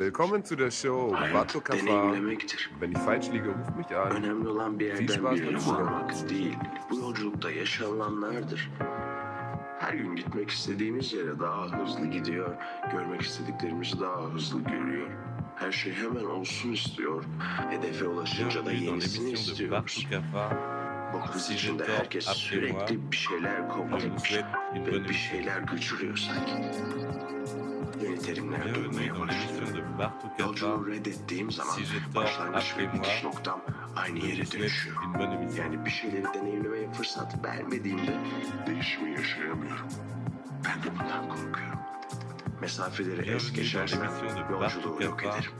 Willkommen zu der Show Vato Kafa. Wenn ich falsch liege, ruf mich an. Önemli olan bir Viel yerden Spaß bir yere beim Zuhören. varmak değil. Bu yolculukta yaşanılanlardır. Her gün gitmek istediğimiz yere daha hızlı gidiyor. Görmek istediklerimizi daha hızlı görüyor. Her şey hemen olsun istiyor. Hedefe ulaşınca da Bienvenue dans yenisini l'émission de istiyoruz. Si je içinde dors, herkes sürekli bir şeyler Je vous kovalayıp souhaite une bonne ve bir émission. şeyler güçlüyor sanki. Başlıyorum. de Bartou Yolculuğu reddettiğim zaman başlangıç ve bitiş noktam aynı yere dönüşüyor. Yani bir şeyleri deneyimlemeye fırsat vermediğimde değişimi yaşayamıyorum. Ben de bundan korkuyorum. Mesafeleri es geçersem yolculuğu yok ederim.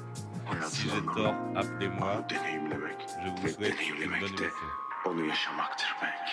Hayatın anlamı onu deneyimlemek ve deneyimlemek de onu yaşamaktır belki.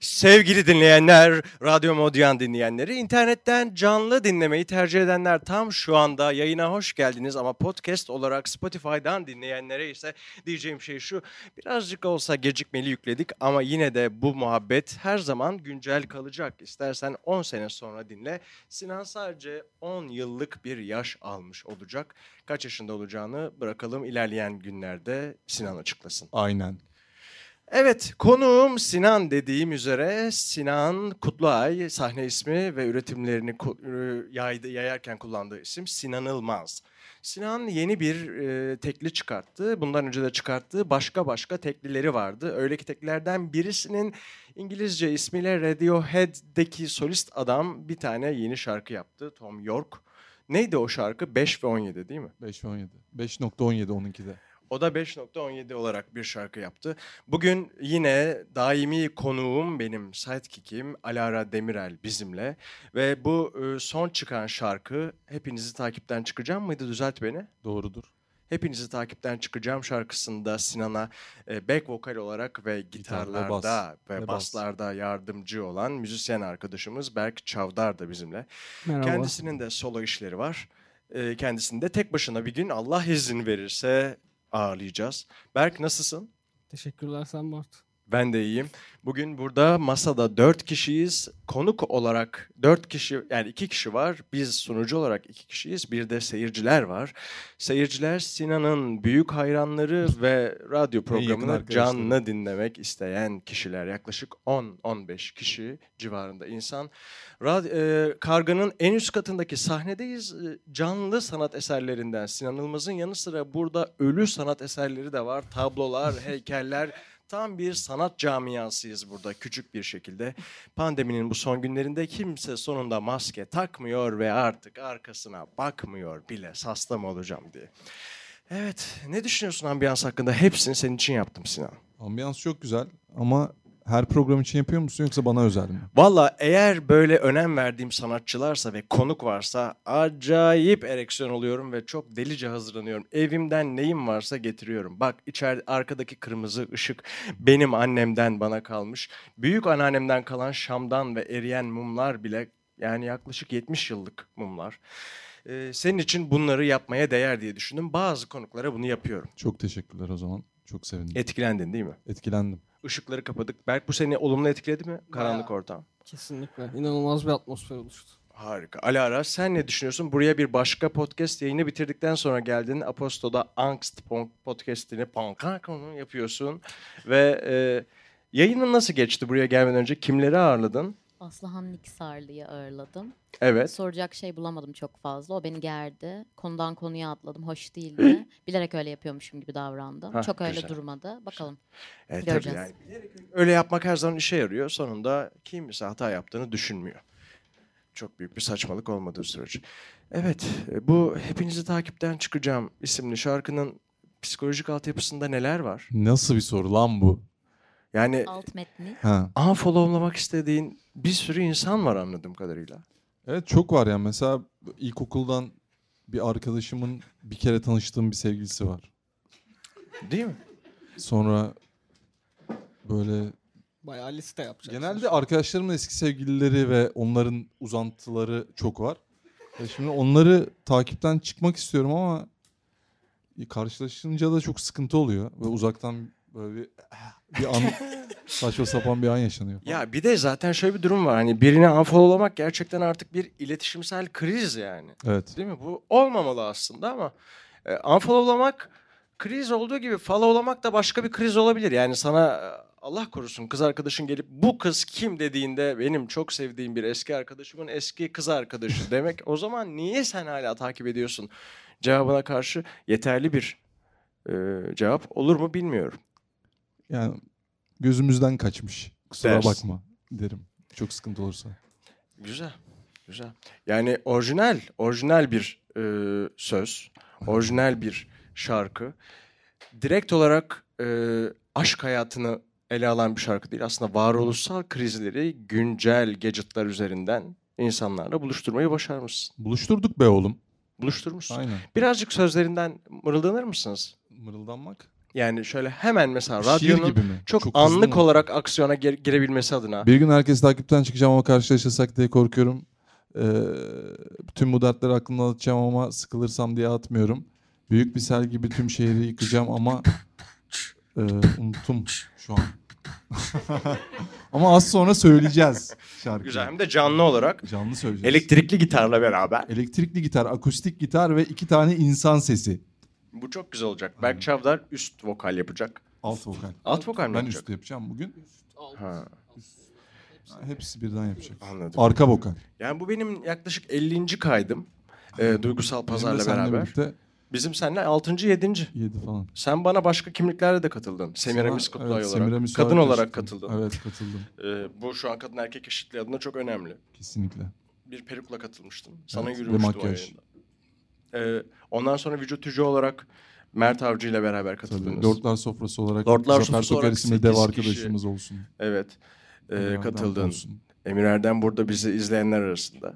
Sevgili dinleyenler, Radyo Modyan dinleyenleri, internetten canlı dinlemeyi tercih edenler tam şu anda yayına hoş geldiniz ama podcast olarak Spotify'dan dinleyenlere ise diyeceğim şey şu, birazcık olsa gecikmeli yükledik ama yine de bu muhabbet her zaman güncel kalacak. İstersen 10 sene sonra dinle. Sinan sadece 10 yıllık bir yaş almış olacak. Kaç yaşında olacağını bırakalım ilerleyen günlerde Sinan açıklasın. Aynen. Evet, konuğum Sinan dediğim üzere Sinan Kutluay sahne ismi ve üretimlerini ü- yaydı, yayarken kullandığı isim Sinanılmaz. Sinan yeni bir e, tekli çıkarttı. Bundan önce de çıkarttığı başka başka teklileri vardı. Öyle ki teklilerden birisinin İngilizce ismiyle Radiohead'deki solist adam bir tane yeni şarkı yaptı. Tom York. Neydi o şarkı? 5 ve 17 değil mi? 5 ve 17. 5.17 onunki de. O da 5.17 olarak bir şarkı yaptı. Bugün yine daimi konuğum benim sidekick'im Alara Demirel bizimle. Ve bu e, son çıkan şarkı Hepinizi Takipten Çıkacağım mıydı? Düzelt beni. Doğrudur. Hepinizi Takipten Çıkacağım şarkısında Sinan'a e, back vokal olarak ve Gitar ve gitarlarda bas. ve, Ve bas. baslarda yardımcı olan müzisyen arkadaşımız Berk Çavdar da bizimle. Merhaba. Kendisinin de solo işleri var. Ee, kendisini de tek başına bir gün Allah izin verirse ağırlayacağız. Berk nasılsın? Teşekkürler sen Bart. Ben de iyiyim. Bugün burada masada dört kişiyiz. Konuk olarak dört kişi yani iki kişi var. Biz sunucu olarak iki kişiyiz. Bir de seyirciler var. Seyirciler Sinan'ın büyük hayranları ve radyo programını canlı dinlemek isteyen kişiler. Yaklaşık 10-15 kişi civarında insan. Rad- e, Karga'nın en üst katındaki sahnedeyiz. E, Canlı sanat eserlerinden Sinan Yılmaz'ın yanı sıra burada ölü sanat eserleri de var. Tablolar, heykeller. Tam bir sanat camiasıyız burada küçük bir şekilde. Pandeminin bu son günlerinde kimse sonunda maske takmıyor ve artık arkasına bakmıyor bile hasta mı olacağım diye. Evet, ne düşünüyorsun ambiyans hakkında? Hepsini senin için yaptım Sinan. Ambiyans çok güzel ama her program için yapıyor musun yoksa bana özel mi? Valla eğer böyle önem verdiğim sanatçılarsa ve konuk varsa acayip ereksiyon oluyorum ve çok delice hazırlanıyorum. Evimden neyim varsa getiriyorum. Bak içeride arkadaki kırmızı ışık benim annemden bana kalmış. Büyük anneannemden kalan şamdan ve eriyen mumlar bile yani yaklaşık 70 yıllık mumlar. Ee, senin için bunları yapmaya değer diye düşündüm. Bazı konuklara bunu yapıyorum. Çok teşekkürler o zaman. Çok sevindim. Etkilendin değil mi? Etkilendim. Işıkları kapadık. Berk bu seni olumlu etkiledi mi? Karanlık ortam. Kesinlikle. İnanılmaz bir atmosfer oluştu. Harika. Alara sen ne düşünüyorsun? Buraya bir başka podcast yayını bitirdikten sonra geldin. Aposto'da Angst podcastini Pankakonu yapıyorsun. Ve e, yayının nasıl geçti buraya gelmeden önce? Kimleri ağırladın? Aslıhan Niksarlı'yı ağırladım. Evet. Soracak şey bulamadım çok fazla. O beni gerdi. Konudan konuya atladım. Hoş değildi. Bilerek öyle yapıyormuşum gibi davrandım. Hah, çok öyle güzel. durmadı. Bakalım. E, tabii yani. Öyle yapmak her zaman işe yarıyor. Sonunda kimse hata yaptığını düşünmüyor. Çok büyük bir saçmalık olmadığı sürece. Evet, e, bu Hepinizi Takipten Çıkacağım isimli şarkının psikolojik altyapısında neler var? Nasıl bir soru lan bu? Yani Alt metni. Ha. unfollowlamak istediğin bir sürü insan var anladığım kadarıyla. Evet çok var yani. Mesela ilkokuldan bir arkadaşımın bir kere tanıştığım bir sevgilisi var. Değil mi? Sonra böyle Bayağı liste yapacaksın. genelde arkadaşlarımın eski sevgilileri ve onların uzantıları çok var. Ve şimdi onları takipten çıkmak istiyorum ama karşılaşınca da çok sıkıntı oluyor ve uzaktan böyle bir bir an saçma sapan bir an yaşanıyor. falan. Ya bir de zaten şöyle bir durum var. Hani birini unfollowlamak gerçekten artık bir iletişimsel kriz yani. Evet. Değil mi? Bu olmamalı aslında ama e, unfollowlamak kriz olduğu gibi followlamak da başka bir kriz olabilir. Yani sana e, Allah korusun kız arkadaşın gelip bu kız kim dediğinde benim çok sevdiğim bir eski arkadaşımın eski kız arkadaşı demek. O zaman niye sen hala takip ediyorsun? Cevabına karşı yeterli bir e, cevap olur mu bilmiyorum. Yani gözümüzden kaçmış. Kusura Dersin. bakma derim. Çok sıkıntı olursa. Güzel. Güzel. Yani orijinal, orijinal bir e, söz, orijinal bir şarkı. Direkt olarak e, aşk hayatını ele alan bir şarkı değil. Aslında varoluşsal krizleri güncel gadgetlar üzerinden insanlarla buluşturmayı başarmışsın. Buluşturduk be oğlum. Buluşturmuşsun. Aynen. Birazcık sözlerinden mırıldanır mısınız? Mırıldanmak. Yani şöyle hemen mesela radyonun çok, hızlı anlık mı? olarak aksiyona gir- girebilmesi adına. Bir gün herkes takipten çıkacağım ama karşılaşırsak diye korkuyorum. Ee, tüm bu dertleri aklımdan atacağım ama sıkılırsam diye atmıyorum. Büyük bir sel gibi tüm şehri yıkacağım ama e, unuttum şu an. ama az sonra söyleyeceğiz şarkıyı. Güzel hem de canlı olarak. Canlı söyleyeceğiz. Elektrikli gitarla beraber. Elektrikli gitar, akustik gitar ve iki tane insan sesi. Bu çok güzel olacak. Berk Çavdar üst vokal yapacak. Alt vokal. Alt vokal mi Ben yapacak? üst yapacağım bugün. Ha, Hepsi birden yapacak. anladım. Arka vokal. Yani bu benim yaklaşık 50. kaydım. Ee, Duygusal Pazar'la seninle beraber. birlikte Bizim seninle 6. 7. 7 falan. Sen bana başka kimliklerle de katıldın. Semiramis Sana- Kutlay evet, olarak. Semiramis Kadın olarak katıldım. katıldın. Evet katıldım. Ee, bu şu an kadın erkek eşitliği adına çok önemli. Kesinlikle. Bir perukla katılmıştın. Sana Evet, ve yürümüştü o makyaj. yayında. Ee, ondan sonra vücut tücü olarak Mert Avcı ile beraber Tabii. katıldınız. Lordlar sofrası olarak Lordlar Zafer isimli dev arkadaşımız olsun. Evet. Ee, Onlardan katıldın. olsun. Emir Erdem burada bizi izleyenler arasında.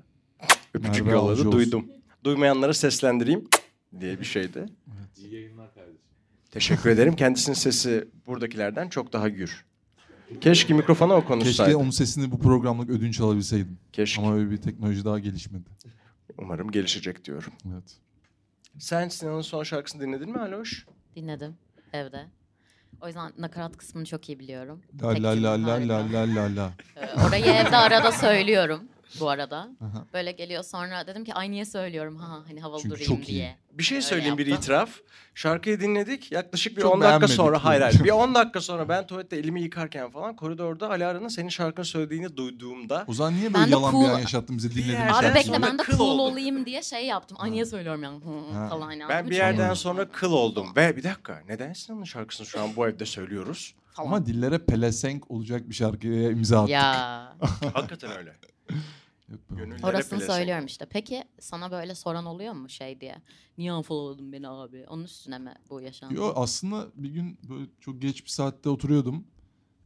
Öpücük Merve yolladı. Avcı olsun. Duydum. Duymayanları seslendireyim diye bir şeydi. Teşekkür ederim. Kendisinin sesi buradakilerden çok daha gür. Keşke mikrofona o konuşsaydı. Keşke onun sesini bu programlık ödünç alabilseydim. Keşke. Ama öyle bir teknoloji daha gelişmedi. Umarım gelişecek diyorum. Evet. Sen Sinan'ın son şarkısını dinledin mi Aloş? Dinledim evde. O yüzden nakarat kısmını çok iyi biliyorum. La la la la la la la la. Orayı evde arada söylüyorum bu arada. Aha. Böyle geliyor sonra dedim ki ay niye söylüyorum ha hani havalı Çünkü durayım çok iyi. diye. Bir şey Öyle söyleyeyim bir yaptım. itiraf. Şarkıyı dinledik. Yaklaşık bir Çok 10 dakika beğenmedik sonra diyor. hayır hayır. Bir 10 dakika sonra ben tuvalette elimi yıkarken falan koridorda Alara'nın senin şarkını söylediğini duyduğumda O zaman niye Ben böyle de yalan cool- bir an yaşattın bize dinlediğin Abi bekle sonra ben de kıl cool olayım diye şey yaptım. Ay niye söylüyorum yani hı, Ha. falan. Yani. ben bir yerden sonra kıl oldum. Ve bir dakika neden Sinan'ın şarkısını şu an bu evde söylüyoruz? Ama dillere pelesenk olacak bir şarkıya imza attık. Ya Hakikaten öyle. Yok orasını pelesenk. söylüyorum işte. Peki sana böyle soran oluyor mu şey diye? Niye unfollowladın beni abi? Onun üstüne mi bu yaşandı? Yo aslında bir gün böyle çok geç bir saatte oturuyordum.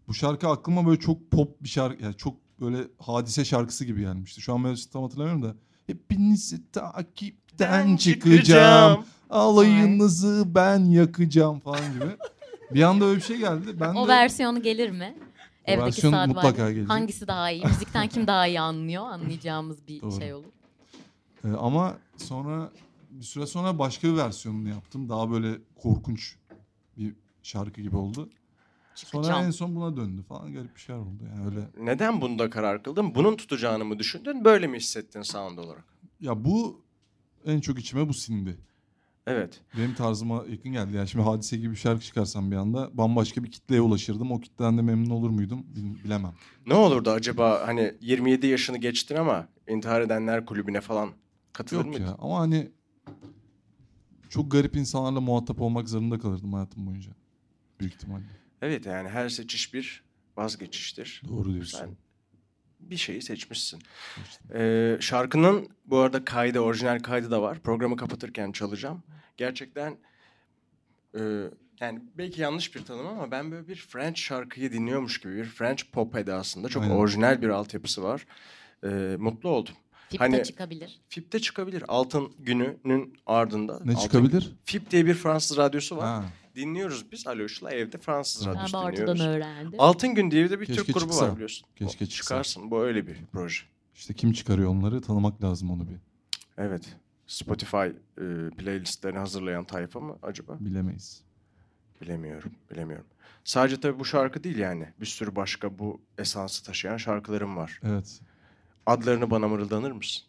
Bu şarkı aklıma böyle çok pop bir şarkı yani çok böyle hadise şarkısı gibi gelmişti. Şu an melodisini tam hatırlamıyorum da. Hepinizi takipten çıkacağım. Alayınızı ben yakacağım falan gibi. Bir anda öyle bir şey geldi. Ben O de versiyonu gelir mi? Evdeki versiyon saat mutlaka var. gelecek. Hangisi daha iyi? Müzikten kim daha iyi anlıyor? Anlayacağımız bir Doğru. şey olur. Ee, ama sonra bir süre sonra başka bir versiyonunu yaptım. Daha böyle korkunç bir şarkı gibi oldu. Sonra en son buna döndü falan garip bir şeyler oldu yani öyle. Neden bunda karar kıldın? Bunun tutacağını mı düşündün? Böyle mi hissettin sound olarak? Ya bu en çok içime bu sindi. Evet. Benim tarzıma yakın geldi. Yani şimdi hadise gibi bir şarkı çıkarsam bir anda bambaşka bir kitleye ulaşırdım. O kitleden de memnun olur muydum Bil- bilemem. Ne olurdu acaba hani 27 yaşını geçtin ama intihar edenler kulübüne falan katılır Yok mıydın? ya ama hani çok garip insanlarla muhatap olmak zorunda kalırdım hayatım boyunca. Büyük ihtimalle. Evet yani her seçiş bir vazgeçiştir. Doğru diyorsun. Sen bir şeyi seçmişsin. Ee, şarkının bu arada kaydı, orijinal kaydı da var. Programı kapatırken çalacağım. Gerçekten e, yani belki yanlış bir tanım ama ben böyle bir French şarkıyı dinliyormuş gibi bir French pop edasında çok Aynen. orijinal bir altyapısı var. Ee, mutlu oldum. Fip'te Hani- çıkabilir. FIP'te çıkabilir. Altın gününün ardında. Ne Altın- çıkabilir? FIP diye bir Fransız radyosu var. Ha, Dinliyoruz biz Aloş'la evde Fransız radyosu ortadan dinliyoruz. öğrendim. Altın Gün diye de bir Keşke Türk grubu çıksa. var biliyorsun. Keşke O- çıksa. Çıkarsın. Bu öyle bir proje. işte kim çıkarıyor onları tanımak lazım onu bir. Evet. Spotify e, playlistlerini hazırlayan tayfa mı acaba? Bilemeyiz. Bilemiyorum. Bilemiyorum. Sadece tabii bu şarkı değil yani. Bir sürü başka bu esansı taşıyan şarkılarım var. Evet. Adlarını bana mırıldanır mısın?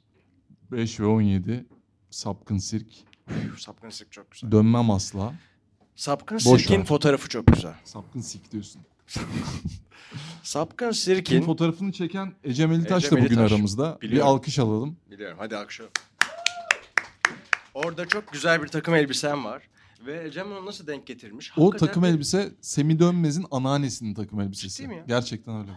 5 ve 17 Sapkın Sirk. Üf, Sapkın Sirk çok güzel. Dönmem asla. Sapkın Boş Sirk'in ver. fotoğrafı çok güzel. Sapkın Sirk diyorsun. Sapkın Sirk'in... fotoğrafını çeken Ecem Elitaş Ecem da bugün Elitaş. aramızda. Bir Biliyorum. alkış alalım. Biliyorum. Hadi akşam. Orada çok güzel bir takım elbisen var. Ve Cem onu nasıl denk getirmiş? O Hakikaten takım de- elbise Semi Dönmez'in anneannesinin takım elbisesi. Ciddi mi ya? Gerçekten öyle.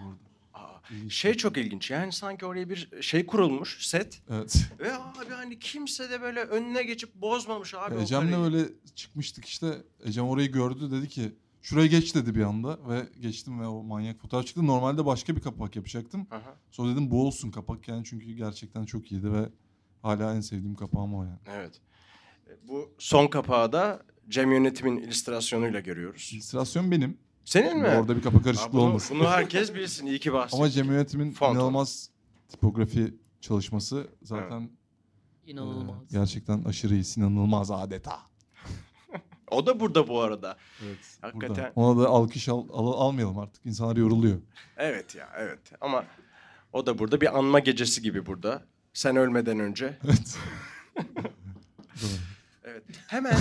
Aa, Şey çok ilginç. Yani sanki oraya bir şey kurulmuş, set. Evet. Ve abi hani kimse de böyle önüne geçip bozmamış abi o Ecem'le kareyi. öyle çıkmıştık işte. Ecem orayı gördü dedi ki şuraya geç dedi bir anda ve geçtim ve o manyak fotoğraf çıktı. Normalde başka bir kapak yapacaktım. Aha, Sonra dedim bu olsun kapak yani çünkü gerçekten çok iyiydi ve hala en sevdiğim kapağım o yani. evet. E, Bu son kapağı da Cem Yönetim'in illüstrasyonuyla görüyoruz. İllüstrasyon benim. Senin mi? Orada bir Aa, karışıklığı bunu, olmasın. bunu herkes bilsin. İyi ki bahsettin. Ama Cem Yönetim'in Font. inanılmaz tipografi çalışması zaten e, İnanılmaz. gerçekten aşırı iyi. inanılmaz adeta. O da burada bu arada. Evet. Hakikaten. Burada. Ona da alkış al, al- almayalım artık. İnsanlar yoruluyor. Evet ya evet. Ama o da burada bir anma gecesi gibi burada. Sen ölmeden önce. Evet. Evet. Hemen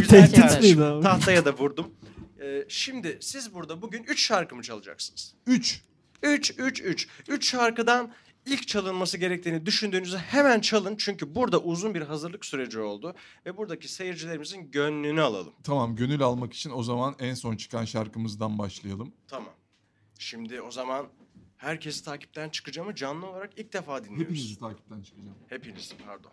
e, tehdit şey miydi abi? tahtaya da vurdum. E, şimdi siz burada bugün 3 şarkı mı çalacaksınız? 3. 3 3 3. 3 şarkıdan ilk çalınması gerektiğini düşündüğünüzü hemen çalın. Çünkü burada uzun bir hazırlık süreci oldu ve buradaki seyircilerimizin gönlünü alalım. Tamam gönül almak için o zaman en son çıkan şarkımızdan başlayalım. Tamam. Şimdi o zaman herkesi takipten çıkacağımı canlı olarak ilk defa dinliyoruz. Hepinizi takipten çıkacağım. Hepiniz pardon.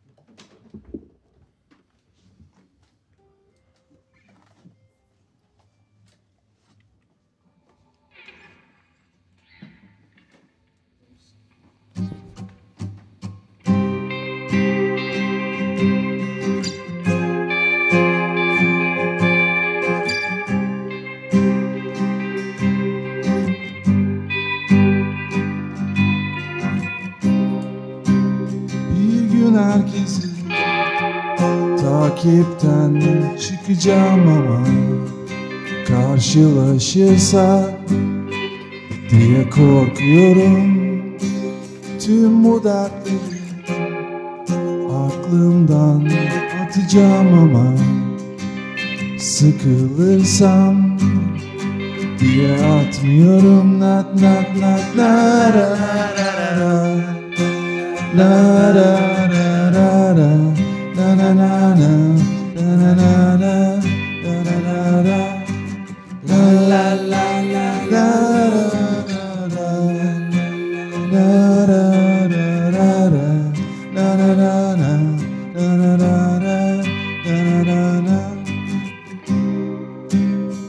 herkesi takipten çıkacağım ama karşılaşırsak diye korkuyorum. Tüm bu dertleri aklımdan atacağım ama sıkılırsam diye atmıyorum. Nat nat nat la la la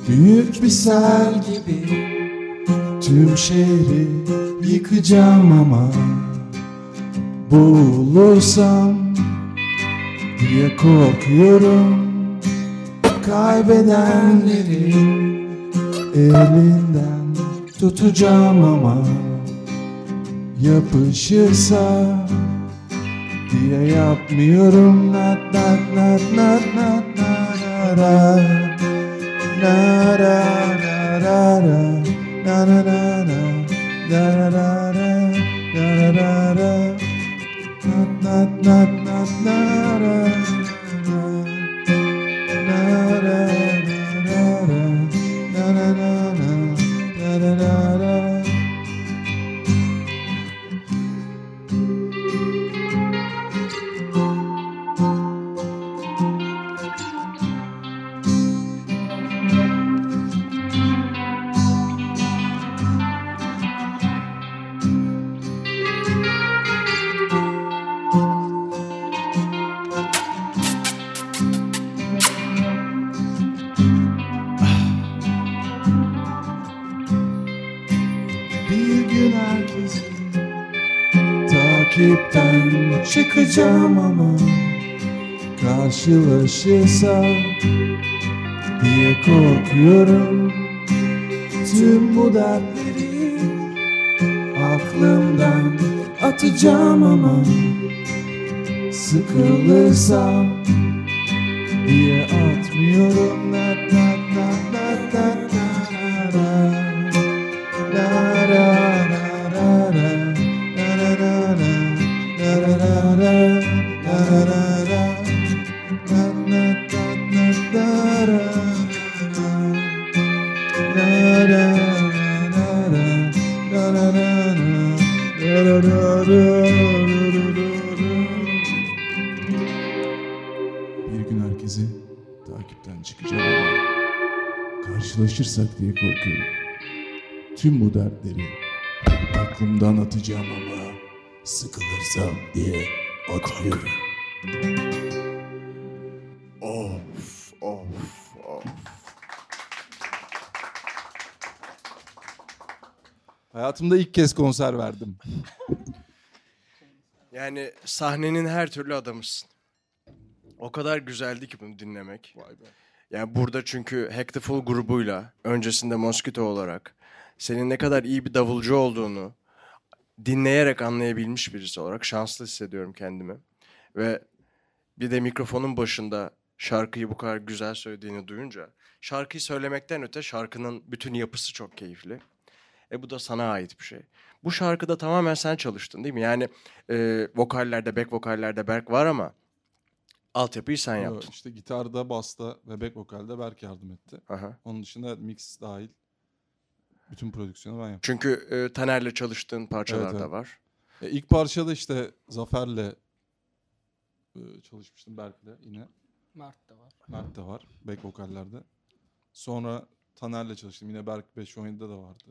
Büyük bir sel gibi tüm şehri yıkacağım ama Bulursam diye korkuyorum Kaybedenlerin elinden tutacağım ama Yapışırsa diye yapmıyorum Nat nat nat nat nat nat nat Na ra ra ra ra na na na na na ra ra na na na na na çıkacağım ama karşılaşırsa diye korkuyorum. Tüm bu dertleri aklımdan atacağım ama sıkılırsam diye atmıyorum. Nat nat nat nat nat karşılaşırsak diye korkuyorum. Tüm bu dertleri aklımdan atacağım ama sıkılırsam diye atmıyorum. Of, of, of. Hayatımda ilk kez konser verdim. Yani sahnenin her türlü adamısın. O kadar güzeldi ki bunu dinlemek. Vay be. Yani burada çünkü Hack the Fool grubuyla öncesinde Mosquito olarak senin ne kadar iyi bir davulcu olduğunu dinleyerek anlayabilmiş birisi olarak şanslı hissediyorum kendimi. Ve bir de mikrofonun başında şarkıyı bu kadar güzel söylediğini duyunca şarkıyı söylemekten öte şarkının bütün yapısı çok keyifli. E bu da sana ait bir şey. Bu şarkıda tamamen sen çalıştın değil mi? Yani e, vokallerde, back vokallerde Berk var ama altyapıyı sen yaptın. İşte gitarda, basta ve back vokalde Berk yardım etti. Aha. Onun dışında mix dahil bütün prodüksiyonu ben yaptım. Çünkü e, Taner'le çalıştığın parçalar Evet, da evet. var. E, ilk parçada işte Zafer'le e, çalışmıştım Berk'le yine. Mert de var. Mert de var back vokallerde. Sonra Taner'le çalıştım. Yine Berk 517'de de vardı.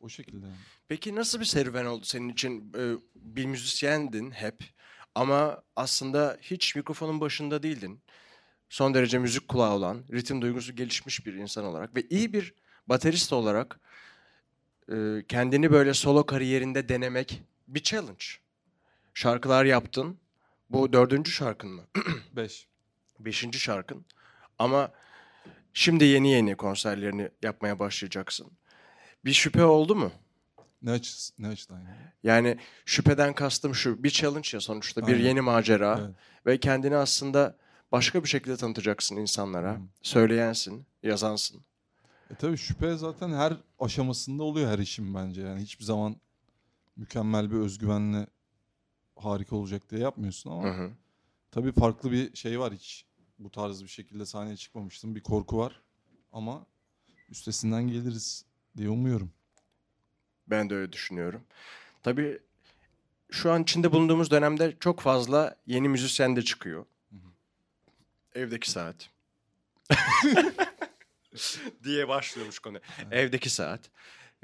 O şekilde yani. Peki nasıl bir serüven oldu senin için? E, bir müzisyendin hep ama aslında hiç mikrofonun başında değildin. Son derece müzik kulağı olan, ritim duygusu gelişmiş bir insan olarak ve iyi bir baterist olarak e, kendini böyle solo kariyerinde denemek bir challenge. Şarkılar yaptın. Bu dördüncü şarkın mı? 5. Beşinci şarkın. Ama şimdi yeni yeni konserlerini yapmaya başlayacaksın. Bir şüphe oldu mu? Ne, açı, ne açıdan yani? Yani şüpheden kastım şu. Bir challenge ya sonuçta. Bir Aynen. yeni macera. Evet. Ve kendini aslında başka bir şekilde tanıtacaksın insanlara. Hı. Söyleyensin, yazansın. E tabii şüphe zaten her aşamasında oluyor her işin bence. Yani hiçbir zaman mükemmel bir özgüvenle harika olacak diye yapmıyorsun ama Hı hı. tabii farklı bir şey var hiç. Bu tarz bir şekilde sahneye çıkmamıştım. Bir korku var ama üstesinden geliriz diye umuyorum. Ben de öyle düşünüyorum. Tabii şu an içinde bulunduğumuz dönemde çok fazla yeni müzisyen de çıkıyor. Evdeki saat. diye başlıyormuş konu. Evdeki saat.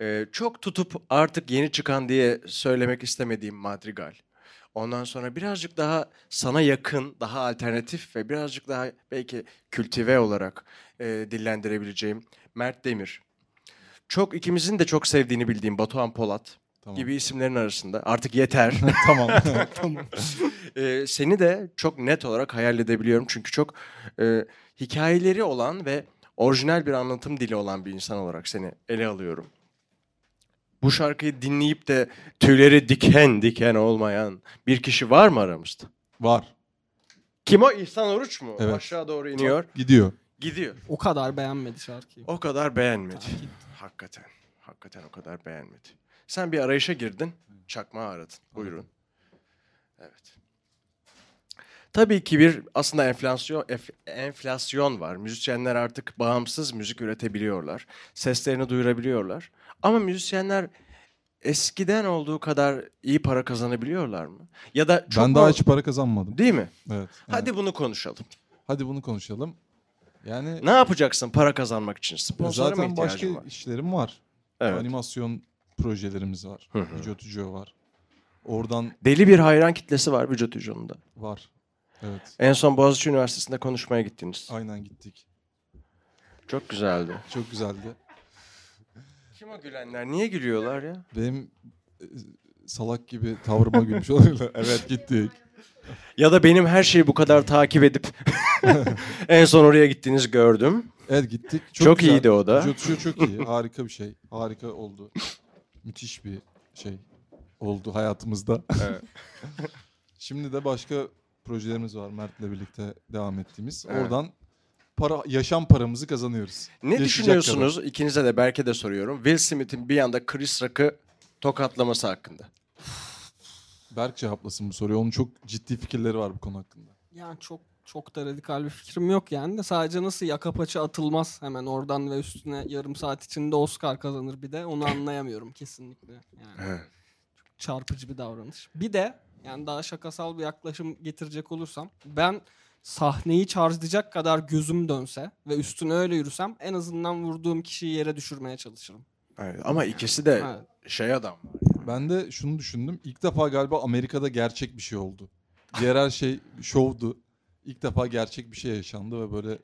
Ee, çok tutup artık yeni çıkan diye söylemek istemediğim Madrigal. Ondan sonra birazcık daha sana yakın, daha alternatif ve birazcık daha belki kültive olarak e, dillendirebileceğim Mert Demir. Çok ikimizin de çok sevdiğini bildiğim Batuhan Polat Tamam. gibi isimlerin arasında. Artık yeter. tamam. tamam. Ee, seni de çok net olarak hayal edebiliyorum. Çünkü çok e, hikayeleri olan ve orijinal bir anlatım dili olan bir insan olarak seni ele alıyorum. Bu şarkıyı dinleyip de tüyleri diken diken olmayan bir kişi var mı aramızda? Var. Kim o? İhsan Oruç mu? Evet. Aşağı doğru iniyor. Gidiyor. Gidiyor. O kadar beğenmedi şarkıyı. O kadar beğenmedi. Hakikaten. Hakikaten o kadar beğenmedi. Sen bir arayışa girdin. Çakmağı aradın. Buyurun. Evet. Tabii ki bir aslında enflasyon ef- enflasyon var. Müzisyenler artık bağımsız müzik üretebiliyorlar. Seslerini duyurabiliyorlar. Ama müzisyenler eskiden olduğu kadar iyi para kazanabiliyorlar mı? Ya da çok ben mu- daha hiç para kazanmadım. değil mi? Evet. Hadi evet. bunu konuşalım. hadi bunu konuşalım. Yani Ne yapacaksın para kazanmak için? Sponsora mı zaten başka ihtiyacın var? işlerim var. Evet. Animasyon projelerimiz var. Hı hı. Vücut Ucu var. Oradan Deli bir hayran kitlesi var vücut ucunda. var. Evet. En son Boğaziçi Üniversitesi'nde konuşmaya gittiniz. Aynen gittik. Çok güzeldi. Çok güzeldi. Kim o gülenler? Niye gülüyorlar ya? Benim e, salak gibi tavrıma gülmüş olabilirler. Evet gittik. Ya da benim her şeyi bu kadar takip edip en son oraya gittiğinizi gördüm. Evet gittik. Çok, güzel. iyiydi o da. Ucu çok iyi. Harika bir şey. Harika oldu. Müthiş bir şey oldu hayatımızda. Evet. Şimdi de başka projelerimiz var Mert'le birlikte devam ettiğimiz. Evet. Oradan para yaşam paramızı kazanıyoruz. Ne Yaşayacak düşünüyorsunuz? İkinize de belki de soruyorum. Will Smith'in bir anda Chris Rock'ı tokatlaması hakkında. Berk cevaplasın bu soruyu. Onun çok ciddi fikirleri var bu konu hakkında. Yani çok çok da radikal bir fikrim yok yani de sadece nasıl yaka paça atılmaz hemen oradan ve üstüne yarım saat içinde Oscar kazanır bir de onu anlayamıyorum kesinlikle. Yani çarpıcı bir davranış. Bir de yani daha şakasal bir yaklaşım getirecek olursam ben sahneyi charge'layacak kadar gözüm dönse ve üstüne öyle yürüsem en azından vurduğum kişiyi yere düşürmeye çalışırım. Evet, ama ikisi de Evet. şey adam. Ben de şunu düşündüm. İlk defa galiba Amerika'da gerçek bir şey oldu. Diğer her şey şovdu. İlk defa gerçek bir şey yaşandı ve böyle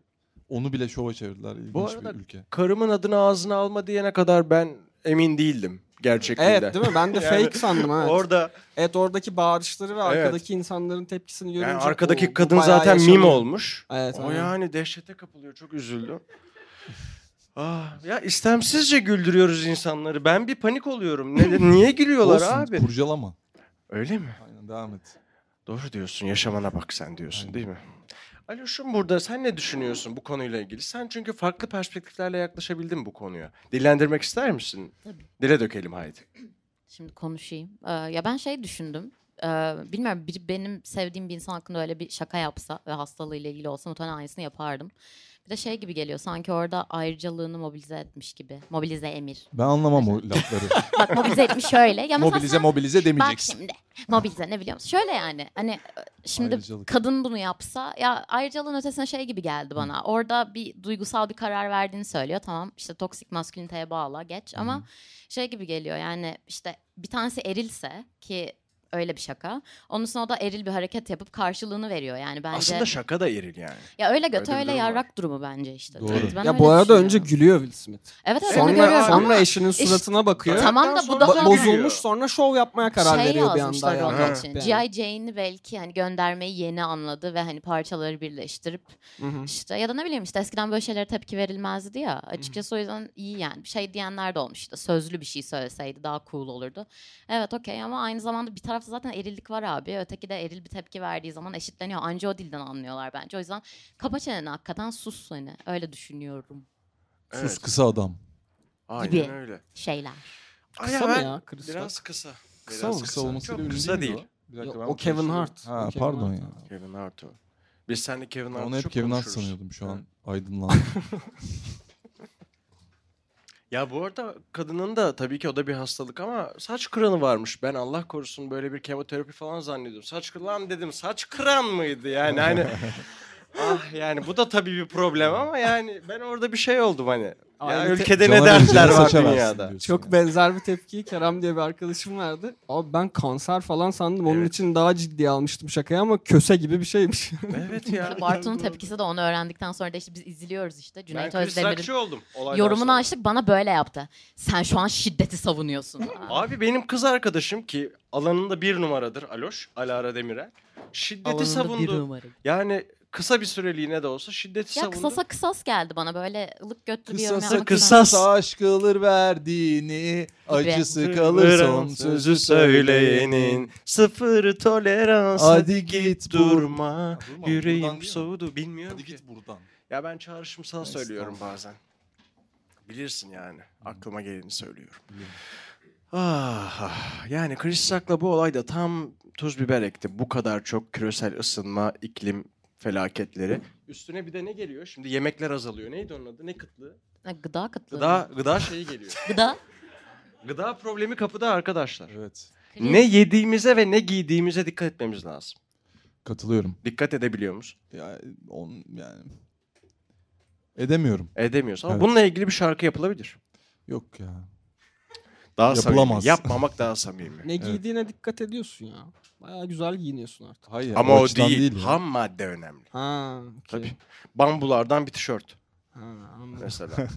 onu bile şova çevirdiler. İlginç arada- bir ülke. Karımın adını ağzına alma diyene kadar ben emin değildim gerçekliğinde. Evet değil mi? Ben de Yani fake sandım evet. Orada Evet oradaki bağırışları ve Evet. arkadaki insanların tepkisini görünce yani arkadaki "Oo, bu kadın bayağı zaten mim yaşanıyor." olmuş. Evet. O aynen. yani dehşete kapılıyor. Çok üzüldüm. Ah, ya istemsizce güldürüyoruz insanları. Ben bir panik oluyorum. Ne, niye gülüyorlar Olsun, abi? kurcalama. Öyle mi? Aynen devam et. Doğru diyorsun. Yaşamana bak sen diyorsun Aynen. değil mi? Aloş'um burada sen ne düşünüyorsun bu konuyla ilgili? Sen çünkü farklı perspektiflerle yaklaşabildin bu konuya. Dillendirmek ister misin? Tabii. Dile dökelim haydi. Şimdi konuşayım. Ee, ya ben şey düşündüm. Ee, bilmiyorum biri benim sevdiğim bir insan hakkında öyle bir şaka yapsa ve hastalığıyla ilgili olsa muhtemelen aynısını yapardım. Bir de şey gibi geliyor sanki orada ayrıcalığını mobilize etmiş gibi. Mobilize emir. Ben anlamam o lafları. Bak mobilize etmiş şöyle. Ya mesela mobilize sen- mobilize Bak demeyeceksin. şimdi mobilize ne biliyor musun? Şöyle yani hani şimdi Ayrıcalık. kadın bunu yapsa ya ayrıcalığın ötesine şey gibi geldi bana. Orada bir duygusal bir karar verdiğini söylüyor. Tamam işte toksik masküliniteye bağla geç ama şey gibi geliyor yani işte bir tanesi erilse ki öyle bir şaka. Onun sonra o da eril bir hareket yapıp karşılığını veriyor yani bence. Aslında şaka da eril yani. ya öyle götü öyle öyle durum var. yarrak durumu bence işte. Doğru. Evet, ben ya bu arada önce gülüyor Will Smith. Evet evet onu Sonra görüyorum. sonra eşinin suratına bakıyor. Tamam da bu daha- Ba- gülüyor. bozulmuş sonra şov yapmaya karar şey veriyor bir anda. yazmışlar ayağa onun için. yani. G.I. Jane'i belki hani göndermeyi yeni anladı ve hani parçaları birleştirip Hı hı. işte ya da ne bileyim işte eskiden böyle şeylere tepki verilmezdi ya. Açıkçası o yüzden iyi yani. Bir şey diyenler de olmuş işte sözlü bir şey söyleseydi daha cool olurdu. Evet okey ama aynı zamanda bir tarafta zaten erillik var abi. Öteki de eril bir tepki verdiği zaman eşitleniyor. Anca o dilden anlıyorlar bence. O yüzden kapa çeneni hakikaten sus hani. Öyle düşünüyorum. Sus Evet. kısa adam. Aynen Gibi. öyle. Şeyler. Kısa mı ya Rock? Biraz kısa. Kısa Biraz mı? Kısa olmasıyla Çok ünlü kısa değil mi değil. o? Bir dakika, Yok, ben o Kevin. Hart. Ha O Kevin pardon Hart ya. Kevin Hart o. Biz seninle Kevin Ben Hart'ı onu hep çok Kevin Hart konuşuruz. sanıyordum şu an. Evet. Aydınlandım. Ya bu arada kadının da tabii ki o da bir hastalık ama saç kıranı varmış. Ben Allah korusun böyle bir kemoterapi falan zannediyordum. Saç kıran dedim. Saç kıran mıydı yani hani Ah yani bu da tabii bir problem ama yani ben orada bir şey oldum hani. Ya Aynı te- ülkede ne Cana dertler vereceğini var saça versin dünyada. diyorsun Çok yani. benzer bir tepkiyi Kerem diye bir arkadaşım verdi. Abi ben kanser falan sandım. Onun Evet. için daha ciddiye almıştım şakayı ama köse gibi bir şeymiş. Evet ya. Bartu'nun tepkisi de onu öğrendikten sonra da işte biz izliyoruz işte. Ben Cüneyt Chris Özdemir'in Rockçı oldum. olaydan yorumunu sonra. açtık bana böyle yaptı. Sen şu an şiddeti savunuyorsun. Abi benim kız arkadaşım ki alanında bir numaradır Aloş, Alara Demirel. Şiddeti savundu. Yani kısa bir süreliğine de olsa şiddeti Ya savundu. kısasa kısas geldi bana böyle ılık götlü bir yorum yapmak kısas. aşk kılır verdiğini, acısı kalır son sözü söyleyenin sıfır tolerans Hadi git durma durma, yüreğim soğudu bilmiyorum Hadi ki. git buradan. Ya ben çağrışımsal söylüyorum Estağfurullah. bazen. Bilirsin yani aklıma geleni söylüyorum. Biliyorum. Ah, ah. yani Chris Rock'la bu olay da tam tuz biber ekti. Bu kadar çok küresel ısınma, iklim felaketleri. Üstüne bir de ne geliyor? Şimdi yemekler azalıyor. Neydi onun adı? Ne kıtlığı? Ha, Gıda kıtlığı. Gıda, gıda şeyi geliyor. Gıda. Gıda problemi kapıda arkadaşlar. Evet. Ne yediğimize ve ne giydiğimize dikkat etmemiz lazım. Katılıyorum. Dikkat edebiliyor musun? Ya on yani edemiyorum. Edemiyoruz ama Evet. bununla ilgili bir şarkı yapılabilir. Yok ya. Daha Yapılamaz. samimi. Yapmamak daha samimi. Ne giydiğine dikkat ediyorsun ya. Bayağı güzel giyiniyorsun artık. Hayır. Ama o açıdan değil. ya. Ham madde önemli. Ha, okey. Tabii. Bambulardan bir tişört Ha, anladım. mesela.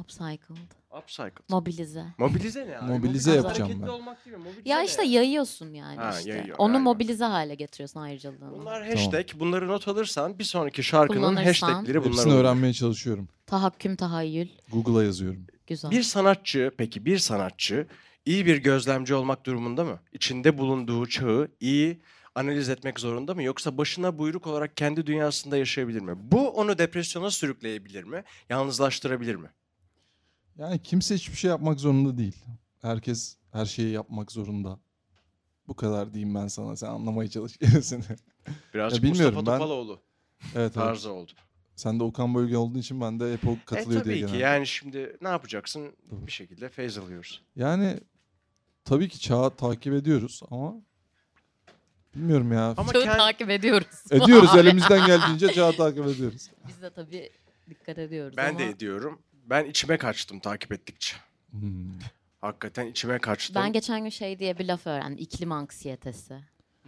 Upcycled. Upcycle. Mobilize. Mobilize ne abi? Mobilize yapacağım hareketli ben. olmak değil mi? Mobilize Ya ne işte yayıyorsun yani Ha, işte. yayıyor, Onu aynen. mobilize hale getiriyorsun ayrıcalığını. Bunlar hashtag. Bunları not alırsan bir sonraki şarkının Kullanırsan. hashtagleri bunlar Hepsini olur. öğrenmeye çalışıyorum. Tahakküm, tahayyül. Google'a yazıyorum. Güzel. Bir sanatçı, peki bir sanatçı iyi bir gözlemci olmak durumunda mı? İçinde bulunduğu çağı iyi analiz etmek zorunda mı? Yoksa başına buyruk olarak kendi dünyasında yaşayabilir mi? Bu onu depresyona sürükleyebilir mi? Yalnızlaştırabilir mi? Yani kimse hiçbir şey yapmak zorunda değil. Herkes her şeyi yapmak zorunda. Bu kadar diyeyim ben sana. Sen anlamaya çalış gerisini. Birazcık Ya bilmiyorum, Mustafa ben- Topaloğlu evet, evet. tarzı oldu. Sen de Okan Bölge olduğun için ben de hep o katılıyor e tabii diye ki genelde. yani şimdi ne yapacaksın? Tabii. Bir şekilde feyz alıyoruz. Yani tabii ki çağı takip ediyoruz ama bilmiyorum ya. Ama Çoğu kend- takip ediyoruz. Ediyoruz elimizden geldiğince çağı takip ediyoruz. Biz de tabii dikkat ediyoruz ben ama de ediyorum. Ben içime kaçtım takip ettikçe. Hmm. Hakikaten içime kaçtım. ben geçen gün şey diye bir laf öğrendim. İklim anksiyetesi.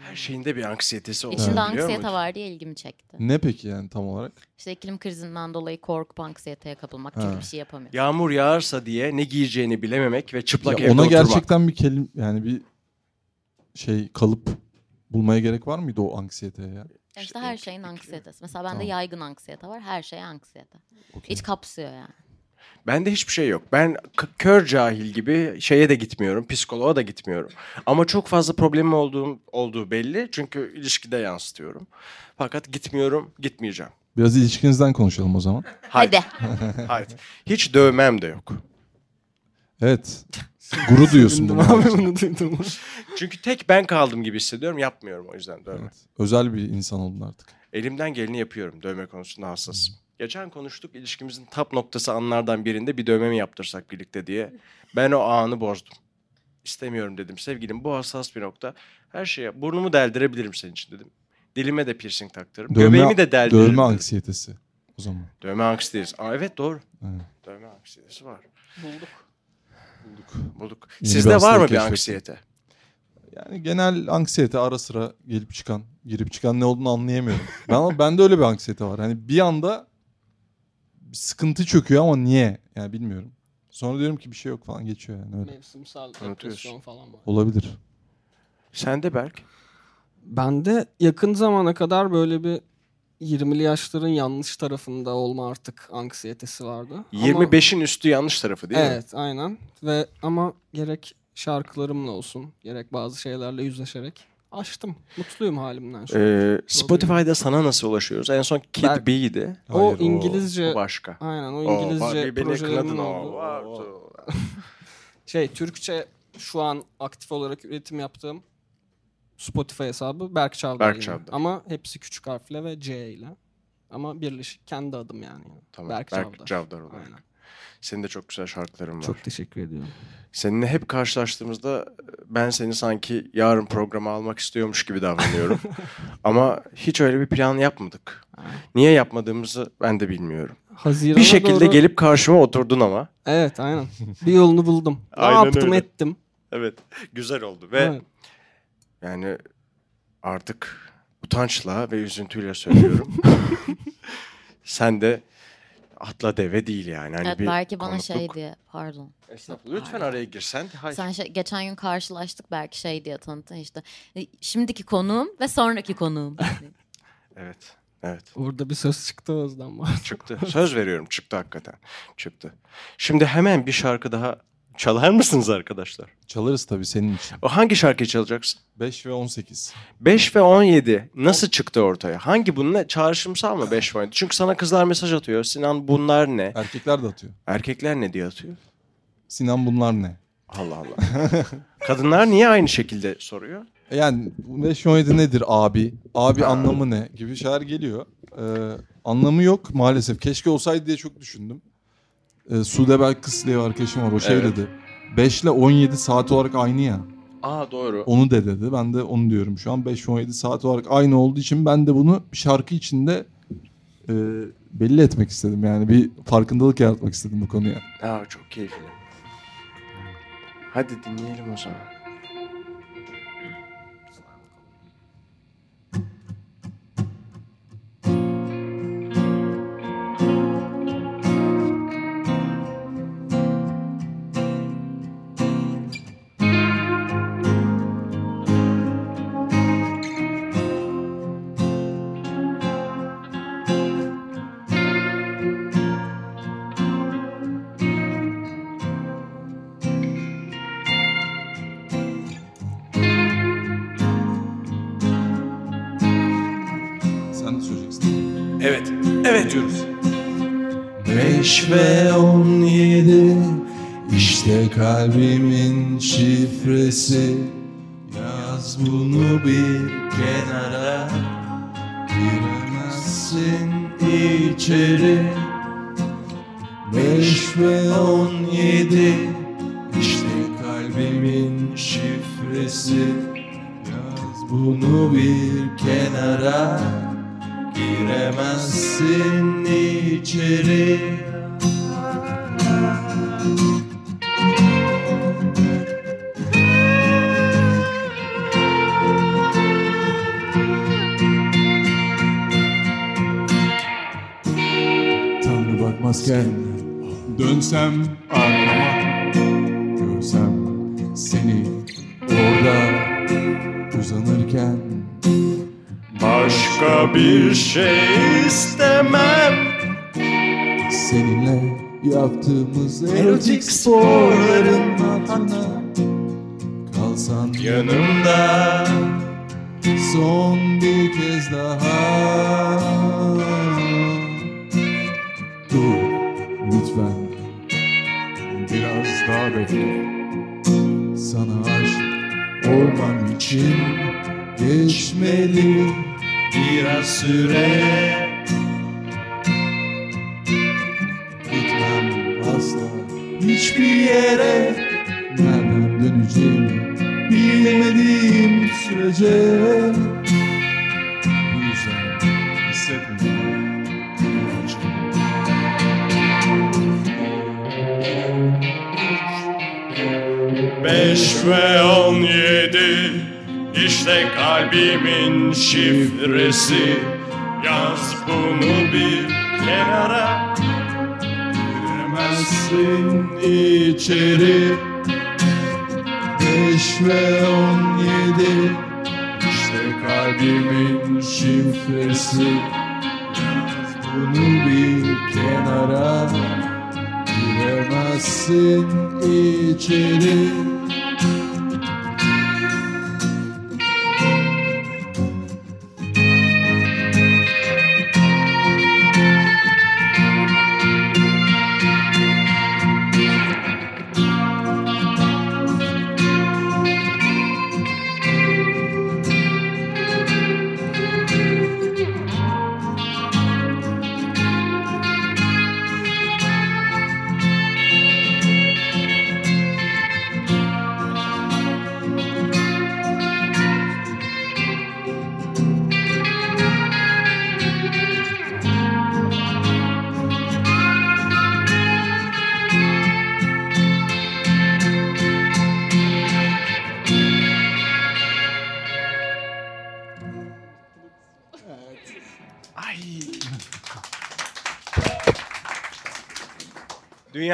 Her şeyinde bir anksiyetesi oluyor. İçinde biliyor anksiyete musun? var diye ilgimi çekti. Ne peki yani tam olarak? İşte iklim krizinden dolayı korkup anksiyeteye kapılmak çünkü bir şey yapamıyor. Yağmur yağarsa diye ne giyeceğini bilememek ve çıplak Ya evde ona oturmak. gerçekten bir kelim yani bir şey kalıp bulmaya gerek var mıydı o anksiyeteye ya? Ya İşte her İşte şeyin anksiyetesi. Mesela bende Tamam. yaygın anksiyete var. Her şey anksiyete. Okey. İç kapsıyor yani. Bende hiçbir şey yok. Ben kör cahil gibi şeye de gitmiyorum, psikoloğa da gitmiyorum. Ama çok fazla problemim olduğum olduğu belli. Çünkü ilişkide yansıtıyorum. Fakat gitmiyorum, gitmeyeceğim. Biraz ilişkinizden konuşalım o zaman. Hayır. Hadi. Hayır. Hiç dövmem de yok. Evet. Guru duyuyorsun bunu. abi bunu duydum. Çünkü tek ben kaldım gibi hissediyorum. Yapmıyorum o yüzden dövme. Evet. Özel bir insan oldun artık. Elimden geleni yapıyorum. Dövme konusunda hassasım. Geçen konuştuk ilişkimizin tap noktası anlardan birinde bir dövme mi yaptırsak birlikte diye. Ben o anı bozdum. İstemiyorum dedim. Sevgilim bu hassas bir nokta. Her şeye burnumu deldirebilirim senin için dedim. Dilime de piercing taktırırım. Dövme- Göbeğimi de deldiririm. Dövme anksiyetesi o zaman. Dövme anksiyetesi. Aa, evet doğru. Evet. Dövme anksiyetesi var. Bulduk. Bulduk. Yeni Sizde var mı hastalık bir keşfettim. anksiyete? Yani genel anksiyete ara sıra gelip çıkan, girip çıkan ne olduğunu anlayamıyorum. ben ama bende öyle bir anksiyete var. Hani bir anda bir sıkıntı çöküyor ama niye? Yani bilmiyorum. Sonra diyorum ki bir şey yok falan geçiyor yani öyle. Mevsimsel depresyon falan var. Olabilir. Sende Berk? Ben de yakın zamana kadar böyle bir 20'li yaşların yanlış tarafında olma artık anksiyetesi vardı. Ama- 25'in üstü yanlış tarafı değil mi? evet aynen ve ama gerek şarkılarımla olsun gerek bazı şeylerle yüzleşerek açtım. Mutluyum halimden şu an. Ee, Spotify'da sana nasıl ulaşıyoruz? En son Kid Berk- B'ydi. o Hayır, İngilizce O başka. aynen o O, İngilizce bak, beni o. olduğu- Vardı. Şey Türkçe şu an aktif olarak üretim yaptığım Spotify hesabı Berk Çavdar. Berk. Çavdar. Ama hepsi küçük harfle ve C ile. Ama birleşik kendi adım yani. Tamam. Berk Berk, Çavdar. Çavdar olarak. Aynen. Senin de çok güzel şarkıların var. Çok teşekkür ediyorum. Seninle hep karşılaştığımızda ben seni sanki yarın programa almak istiyormuş gibi davranıyorum. Ama hiç öyle bir plan yapmadık. Niye yapmadığımızı ben de bilmiyorum. Haziran'a Bir şekilde doğru... gelip karşıma oturdun ama. Evet aynen. Bir yolunu buldum. ne Aynen yaptım öyle. ettim. Evet. Güzel oldu ve Evet. yani artık utançla ve üzüntüyle söylüyorum. Sen de atla deve değil yani. Hani evet bir belki bana konukluk- şey diye pardon. Estağfurullah. Lütfen araya girsen. Hayır. Sen şey- geçen gün karşılaştık belki şey diye tanıttın işte. e, Şimdiki konuğum ve sonraki konuğum. Evet. Evet. Orada bir söz çıktı Özden var. Çıktı. Söz veriyorum çıktı hakikaten. Çıktı. Şimdi hemen bir şarkı daha çalar mısınız arkadaşlar? Çalarız tabii senin için. O hangi şarkıyı çalacaksın? 5 ve 18. 5 ve 17 nasıl çıktı ortaya? Hangi bunun çağrışımsal mı 5 ve 17? Çünkü sana kızlar mesaj atıyor. Sinan bunlar ne? Erkekler de atıyor. Erkekler ne diye atıyor? Sinan bunlar ne? Allah Allah. Kadınlar niye aynı şekilde soruyor? Yani 517 nedir abi? Abi anlamı ne? Gibi şeyler geliyor. Ee, anlamı yok maalesef. Keşke olsaydı diye çok düşündüm. Ee, Sude Belkıs diye bir arkadaşım var. O şey Evet. dedi. 5 ile 17 saat olarak aynı ya. Aa doğru. Onu de dedi. Ben de onu diyorum şu an. 5 ve 17 saat olarak aynı olduğu için ben de bunu bir şarkı içinde e, belli etmek istedim. Yani bir farkındalık yaratmak istedim bu konuya. Aa çok keyifli. Hadi dinleyelim o zaman. Kalbimin şifresi. Yaz bunu bir kenara. Giremezsin içeri. 5 ve 17 işte kalbimin şifresi. Yaz bunu bir kenara. Giremezsin içeri Tanrı bakmazken Dönsem arkama Görsem seni orada uzanırken. Başka bir şey istemem. Seninle yaptığımız erotik sporların altına Kalsan yanımda. son bir kez daha bekle Sana aşık olmam için geçmeli biraz süre. Gitmem asla hiçbir yere. Nereden döneceğimi bilmediğim sürece ve on yedi işte kalbimin şifresi. Yaz bunu bir kenara Giremezsin içeri. Beş ve on yedi İşte kalbimin şifresi. Yaz bunu bir kenara Giremezsin içeri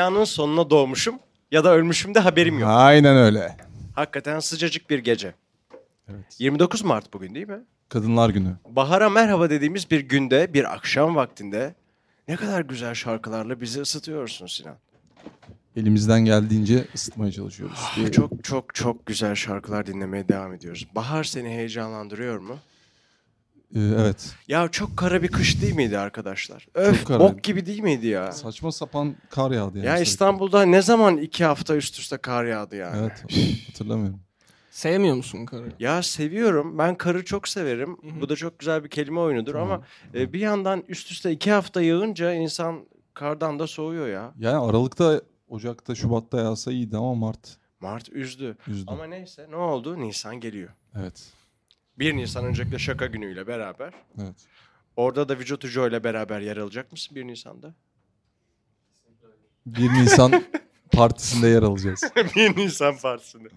Dünyanın sonuna doğmuşum ya da ölmüşüm de haberim yok. Aynen öyle. Hakikaten sıcacık bir gece. Evet. 29 Mart bugün değil mi? Kadınlar günü. Bahara merhaba dediğimiz bir günde, bir akşam vaktinde ne kadar güzel şarkılarla bizi ısıtıyorsun Sinan. Elimizden geldiğince ısıtmaya çalışıyoruz. Bir- Çok çok çok güzel şarkılar dinlemeye devam ediyoruz. Bahar seni heyecanlandırıyor mu? Ee, evet. Ya çok kara bir kış değil miydi arkadaşlar? Öf Çok kara. bok gibi değil miydi ya? Saçma sapan kar yağdı yani. Ya sürekli. İstanbul'da ne zaman iki hafta üst üste kar yağdı yani? Evet. Hatırlamıyorum. Sevmiyor musun karı? Ya seviyorum. Ben karı çok severim. Hı hı. Bu da çok güzel bir kelime oyunudur Tamam. ama e, bir yandan üst üste iki hafta yağınca insan kardan da soğuyor ya. Yani Aralık'ta, Ocak'ta, Şubat'ta yağsa iyiydi ama Mart Mart üzdü. üzdü. Ama neyse ne oldu? Nisan geliyor. Evet. 1 Nisan öncelikle şaka günüyle beraber. Evet. Orada da Vücut Ucu ile beraber yer alacak mısın 1 Nisan'da? 1 Nisan partisinde yer alacağız. 1 Nisan Partisi'nde.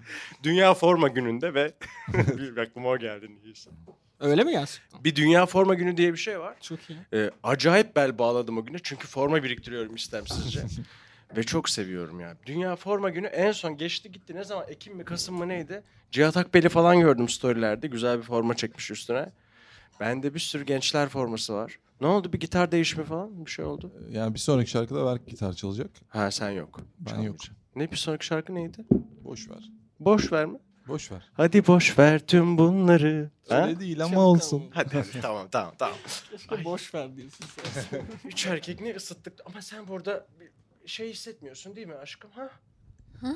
Dünya Forma Günü'nde ve aklıma o geldi Nisan. Öyle mi gerçekten? Bir Dünya Forma Günü diye bir şey var. Çok iyi. Ee, acayip bel bağladım o güne çünkü forma biriktiriyorum istemsizce. Ve çok seviyorum ya. Dünya Forma Günü en son geçti gitti. Ne zaman? Ekim mi Kasım mı neydi? Cihat Akbel'i falan gördüm storylerde. Güzel bir forma çekmiş üstüne. Bende bir sürü gençler forması var. Ne oldu? Bir gitar değişimi falan bir şey oldu. Yani bir sonraki şarkıda Berk gitar çalacak. Ha sen yok. Ben Çalmayacağım. Ne bir sonraki şarkı neydi? Boş ver. Boş ver mi? Boş ver. Hadi boş ver tüm bunları. Ha? Öyle değil ama olsun. Hadi, hadi tamam tamam tamam. Keşke boş ver diyorsun sen. Üç erkek ne ısıttık ama sen burada bir şey hissetmiyorsun değil mi aşkım ha? Ha?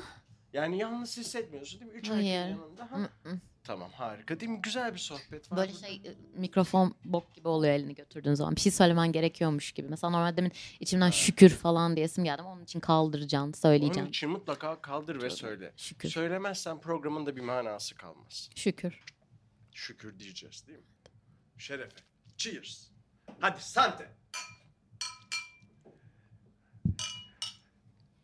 Yani yalnız hissetmiyorsun değil mi? Üç Hayır. erkeğin yanında ha? Hı hı. Tamam harika değil mi? Güzel bir sohbet var. Böyle burada. şey e, mikrofon bok gibi oluyor elini götürdüğün zaman. Bir şey söylemen gerekiyormuş gibi. Mesela normalde demin içimden şükür falan diyesim geldi ama onun için kaldıracaksın, Onun söyleyeceksin. için mutlaka kaldır ve söyle. Şükür. Söylemezsen programın da bir manası kalmaz. Şükür. Şükür diyeceğiz değil mi? Şerefe. Cheers. Hadi sante.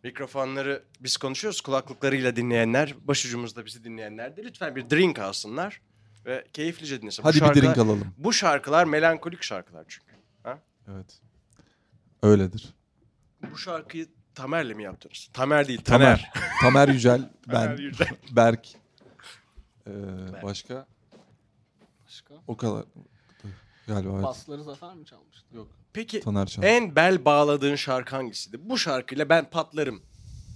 Mikrofonları biz konuşuyoruz. Kulaklıklarıyla dinleyenler, başucumuzda bizi dinleyenler de lütfen bir drink alsınlar ve keyiflice dinlesin. Bu Hadi bir şarkılar- drink alalım. Bu şarkılar melankolik şarkılar çünkü. Evet. Öyledir. Bu şarkıyı Tamer'le mi yaptınız? Tamer değil, Taner. Tamer. Tamer Yücel, Tamer ben, Yücel. Berk. Ee, başka? Başka? O kadar. Galiba evet. Basları Zafer mi çalmıştı? Yok. Peki Taner en bel bağladığın şarkı hangisiydi? Bu şarkıyla ben patlarım.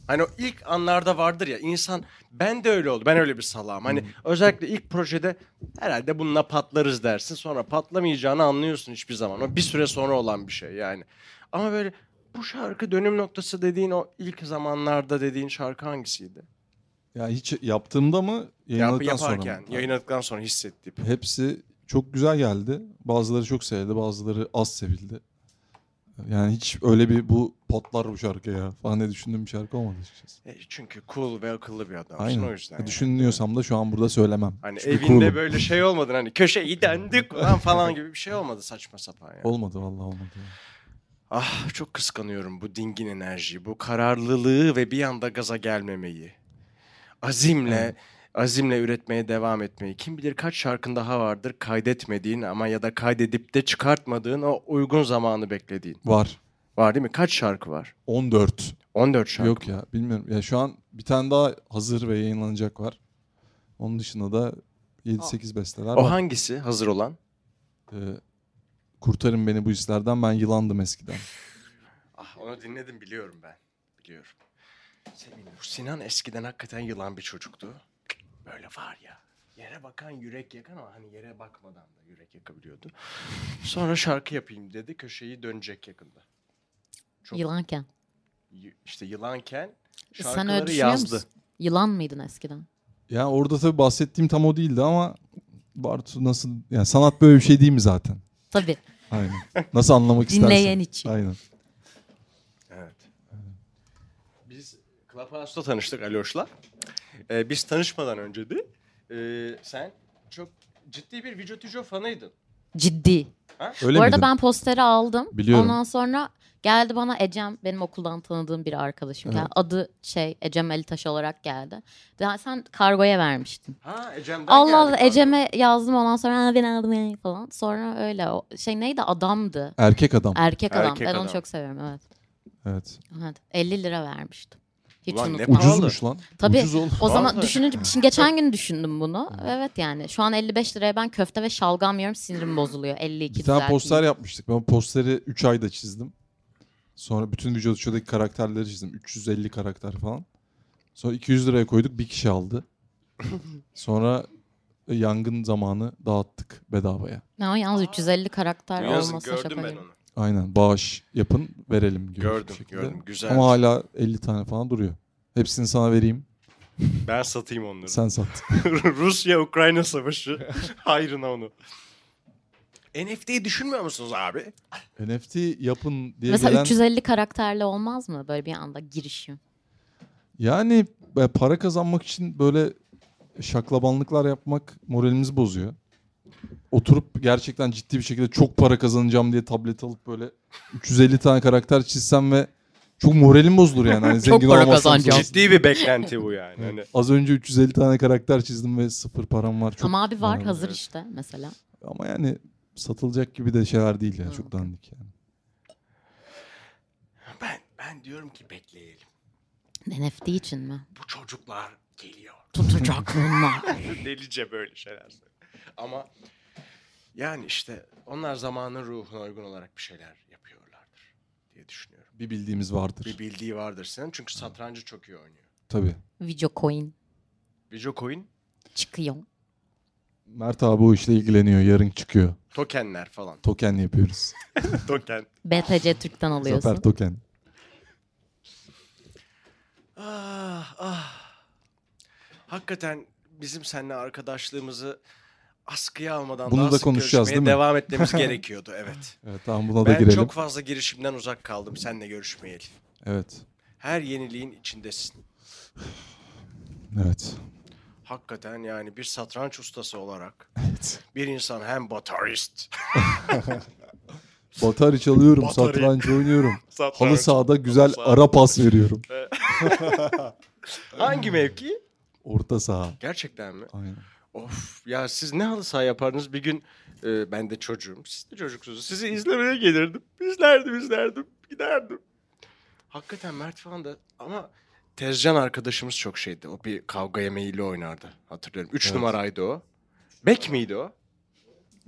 Hani o ilk anlarda vardır ya insan ben de öyle oldu. Ben öyle bir salağım. Hani özellikle ilk projede herhalde bununla patlarız dersin. Sonra patlamayacağını anlıyorsun hiçbir zaman. O bir süre sonra olan bir şey yani. Ama böyle bu şarkı dönüm noktası dediğin o ilk zamanlarda dediğin şarkı hangisiydi? Ya hiç yaptığımda mı Yap, yayınladıktan sonra yaparken, mı? yayınladıktan sonra hissettiğim. Hepsi çok güzel geldi. Bazıları çok sevildi, bazıları az sevildi. Yani hiç öyle bir bu patlar bu şarkı ya falan diye düşündüğüm bir şarkı olmadı açıkçası. E, çünkü cool ve akıllı bir adamsın Aynen. o yüzden. yani. Düşünüyorsam da şu an burada söylemem. Hani Çünkü evinde cool'um. böyle şey olmadın hani köşeyi döndük lan falan gibi bir şey olmadı saçma sapan yani. Olmadı vallahi olmadı. Ah çok kıskanıyorum bu dingin enerjiyi, bu kararlılığı ve bir anda gaza gelmemeyi. Azimle, Evet. Azimle üretmeye devam etmeyi. Kim bilir kaç şarkın daha vardır kaydetmediğin ama ya da kaydedip de çıkartmadığın o uygun zamanı beklediğin. Var. Var değil mi? Kaç şarkı var? 14. 14 şarkı. Yok ya bilmiyorum. Ya şu an bir tane daha hazır ve yayınlanacak var. Onun dışında da 7-8 besteler O var. hangisi hazır olan? Ee, kurtarın beni bu hislerden ben yılandım eskiden. Ah onu dinledim biliyorum ben. Biliyorum. Senin bu Sinan eskiden hakikaten yılan bir çocuktu. Böyle var ya. Yere bakan yürek yakan ama hani yere bakmadan da yürek yakabiliyordu. Sonra şarkı yapayım dedi. Köşeyi dönecek yakında. Çok- Yılanken. Y- işte yılanken Sen öyle şarkıları düşünüyor yazdı. musun? Yılan mıydın eskiden? Yani orada tabii bahsettiğim tam o değildi ama Bartu nasıl yani sanat böyle bir şey değil mi zaten? Tabii. Aynen. Nasıl anlamak istersen. Dinleyen için. Aynen. Evet. Biz Clubhouse'da tanıştık Aloş'la. Ee, biz tanışmadan önce de e, sen çok ciddi bir Vücut fanıydın. Ciddi. Öyle Bu arada miydin? ben posteri aldım. Biliyorum. Ondan sonra geldi bana Ecem benim okuldan tanıdığım bir arkadaşım. Evet. geldi. Adı şey Ecem Elitaş olarak geldi. Daha sen kargoya vermiştin. Ha Ecem'den Allah Allah. Ecem'e yazdım ondan sonra "Ha, ben aldım ya" falan. Sonra öyle o şey neydi adamdı. Erkek adam. Erkek adam. Erkek ben adam. onu çok seviyorum evet. Evet. evet. 50 lira vermiştim. Hiç Ulan ne unutmam. pahalı. Ucuzmuş lan. Tabii. Ucuz. O zaman Vallahi. düşününce şimdi geçen gün düşündüm bunu. Evet yani şu an 55 liraya ben köfte ve şalgam yiyorum sinirim bozuluyor. 52 Bir tane düzelteyim. poster yapmıştık. Ben posteri 3 ayda çizdim. Sonra bütün Vücut Show'daki karakterleri çizdim. 350 karakter falan. Sonra 200 liraya koyduk. Bir kişi aldı. Sonra yangın zamanı dağıttık bedavaya. Ne o yalnız 350 karakter Yazın olmasa gördüm şaka ben gibi. onu. Aynen bağış yapın verelim diyor. Gördüm, gördüm. Güzel. Ama hala 50 tane falan duruyor. Hepsini sana vereyim. Ben satayım onları. Sen sat. Rusya-Ukrayna savaşı. Hayrına onu. NFT'yi düşünmüyor musunuz abi? NFT yapın diye Mesela gelen... 350 karakterle olmaz mı böyle bir anda girişim? Yani e, para kazanmak için böyle şaklabanlıklar yapmak moralimizi bozuyor. Oturup gerçekten ciddi bir şekilde çok para kazanacağım diye tablet alıp böyle 350 tane karakter çizsem ve çok moralim bozulur yani. Hani Çok zengin para olmazsam kazanacağım. Ciddi bir beklenti bu yani. Hani Az önce 350 tane karakter çizdim ve sıfır param var. Çok Ama abi var param hazır işte mesela. Ama yani satılacak gibi de şeyler değil yani. Çok dandik yani. ben ben diyorum ki bekleyelim. NFT için mi? Bu çocuklar geliyor. Tutacak bunlar. Delice böyle şeyler. Ama yani işte onlar zamanın ruhuna uygun olarak bir şeyler yapıyorlardır diye düşünüyorum. Bir bildiğimiz vardır. Bir bildiği vardır senin çünkü satrancı çok iyi oynuyor. Tabii. Video coin Video coin, çıkıyor. Mert abi o işle ilgileniyor. Yarın çıkıyor. tokenler falan. Token yapıyoruz. Token. BTC Türk'ten alıyorsun. Zafer token. Ah ah. Hakikaten bizim seninle arkadaşlığımızı askıya almadan Bunu daha da sık konuşacağız, görüşmeye değil mi? devam etmemiz gerekiyordu evet. Evet tamam buna da ben girelim. çok fazla girişimden uzak kaldım seninle görüşmeyeli. Evet. Her yeniliğin içindesin. Evet. Hakikaten yani bir satranç ustası olarak Evet. bir insan hem batarist, Batari çalıyorum, Batari. satranç oynuyorum. Halı sahada güzel saha. ara pas veriyorum. hangi mevki? Orta saha. Gerçekten mi? Aynen. Of ya siz ne halı saha yapardınız bir gün e, ben de çocuğum siz de çocuksunuz sizi izlemeye gelirdim izlerdim izlerdim giderdim. Hakikaten Mert falan da ama Tezcan arkadaşımız çok şeydi o bir kavga yemeğiyle oynardı hatırlıyorum. Üç Evet. numaraydı o. Bek miydi o?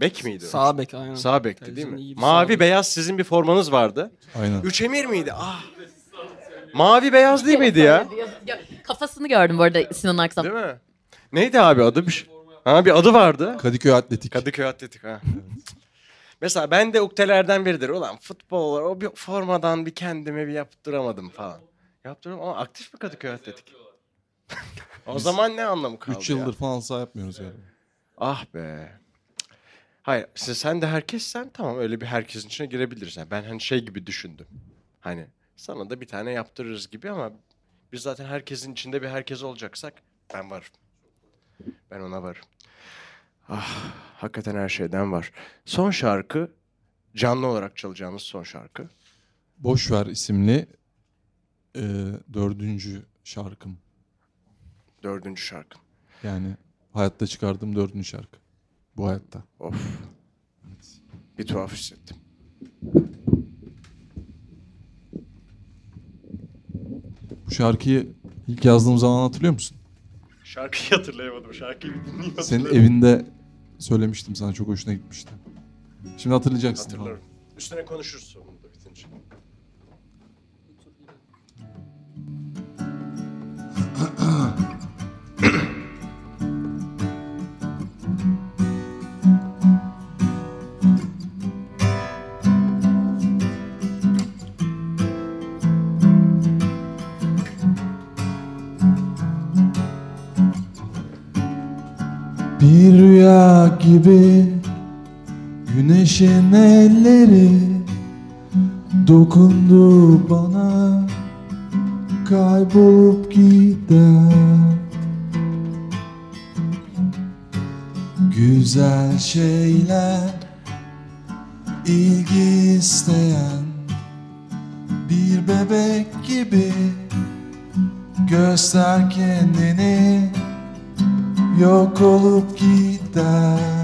Bek miydi o? Sağ bek aynen. Sağ bekti değil mi? iyi bir Mavi bek. beyaz sizin bir formanız vardı. Aynen. Üç emir miydi? Ah. Mavi beyaz değil miydi ya? Kafasını gördüm bu arada Sinan Aksam. Değil mi? Neydi abi adı? Bir, şey- ha, bir adı vardı. Kadıköy Atletik. Kadıköy Atletik ha. Mesela ben de uktelerden biridir. Ulan futbol o bir formadan bir kendime bir yaptıramadım falan. Yaptırdım ama aktif bir Kadıköy Atletik. o zaman ne anlamı kaldı 3 ya? yıldır falan saha yapmıyoruz yani. Ah be. Hayır siz, sen de herkessen tamam öyle bir herkesin içine girebiliriz. Yani ben hani şey gibi düşündüm. Hani sana da bir tane yaptırırız gibi ama biz zaten herkesin içinde bir herkes olacaksak ben varım. Ben ona varım. Ah hakikaten her şeyden var. Son şarkı canlı olarak çalacağımız son şarkı. Boş ver isimli e, dördüncü şarkım. Dördüncü şarkı. Yani hayatta çıkardığım dördüncü şarkı. Bu hayatta. Of. Bir tuhaf hissettim. Bu şarkıyı ilk yazdığım zaman hatırlıyor musun? Şarkıyı hatırlayamadım. Şarkıyı bir dinleyeyim Senin evinde söylemiştim sana çok hoşuna gitmişti. Şimdi hatırlayacaksın. Hatırlarım. Üstüne konuşuruz sonunda bitince. gibi Güneşin elleri Dokundu bana Kaybolup gider Güzel şeyler ilgi isteyen Bir bebek gibi Göster kendini yok olup gider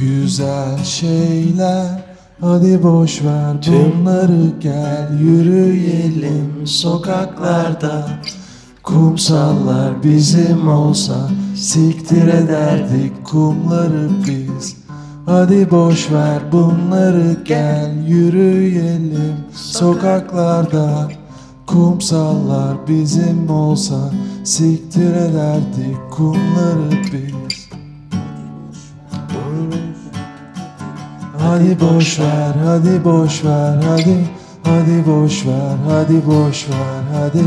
Güzel şeyler. Hadi boş ver bunları gel yürüyelim sokaklarda. Kumsallar bizim olsa siktir ederdik kumları biz. Hadi boş ver bunları gel yürüyelim sokaklarda. Kumsallar bizim olsa siktir ederdik kumları biz Hadi boş ver, hadi boş ver, hadi Hadi boş ver, hadi boş ver, hadi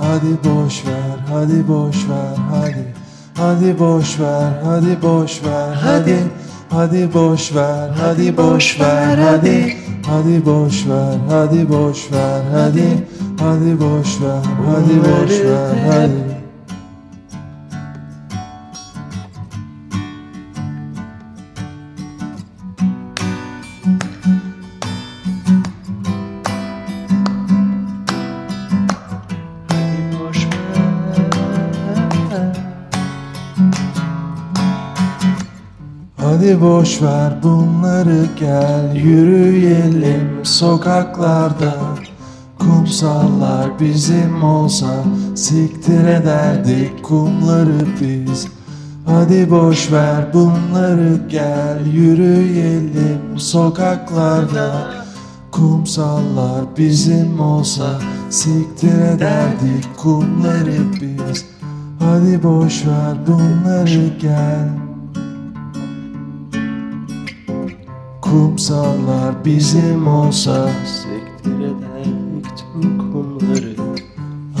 Hadi boş ver, hadi boş ver, hadi Hadi boş ver, hadi boş ver, hadi Hadi boş ver, hadi boş ver, hadi Hadi boş ver, hadi boş ver, hadi Hadi boş ver, hadi boş ver, hadi Hadi boş ver bunları gel yürüyelim sokaklarda. Kumsallar bizim olsa siktir ederdik kumları biz. Hadi boş ver bunları gel yürüyelim sokaklarda. Kumsallar bizim olsa siktir ederdik kumları biz. Hadi boş ver bunları gel Kumsallar bizim olsa Siktir ederdik tüm kumları.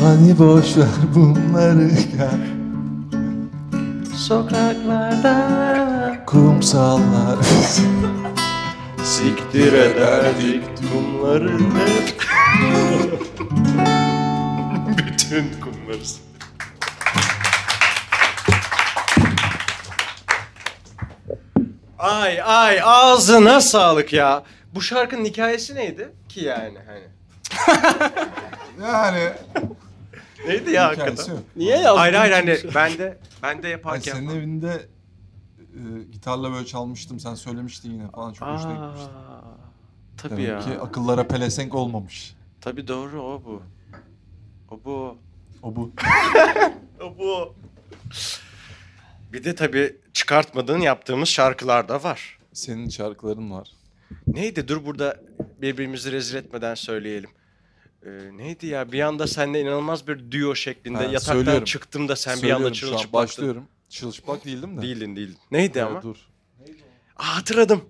Hadi boş ver bunları gel Sokaklarda Kumsallar siktir ederdik kumları hep. Bütün kumları. Ay ay ağzına sağlık ya. Bu şarkının hikayesi neydi ki yani hani? Yani. Neydi ya hikayesi hakikaten? yok. Niye yazdın? Hayır hayır hani çünkü? ben de ben de Ay, yaparken. senin evinde e, gitarla böyle çalmıştım. Sen söylemiştin yine falan. Çok hoşuna gitmişti. Aa, tabii Demek ya. ki akıllara pelesenk olmamış. Tabii doğru o bu. O bu. O bu. O bu. Bir de tabii çıkartmadığın yaptığımız şarkılar da var. Senin şarkıların var. Neydi? Dur burada birbirimizi rezil etmeden söyleyelim. Ee, neydi ya? Bir anda seninle inanılmaz bir duo şeklinde Ha, yataktan söylüyorum. çıktım da sen bir Söylüyorum anda şu an, çırılçıplaktın. Başlıyorum. Çırılçıplak değildim de. Değildin değildin. Neydi Ee, ama? Dur. Aa, hatırladım.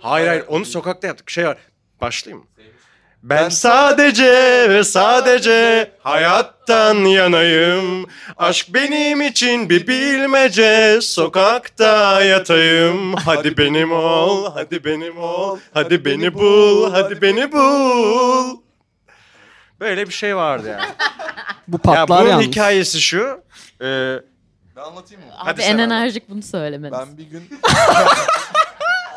Hayır hayır onu sokakta yaptık. Şey var. Başlayayım mı? Ben sadece ve sadece hayattan yanayım. Aşk benim için bir bilmece. Sokakta yatayım. Hadi benim ol, hadi benim ol. Hadi beni bul, hadi beni bul. Böyle bir şey vardı yani. Bu ya patlar bunun yalnız. hikayesi şu. e, Ben anlatayım mı? Abi Hadi en sen enerjik bunu söylemeniz. Ben bir gün...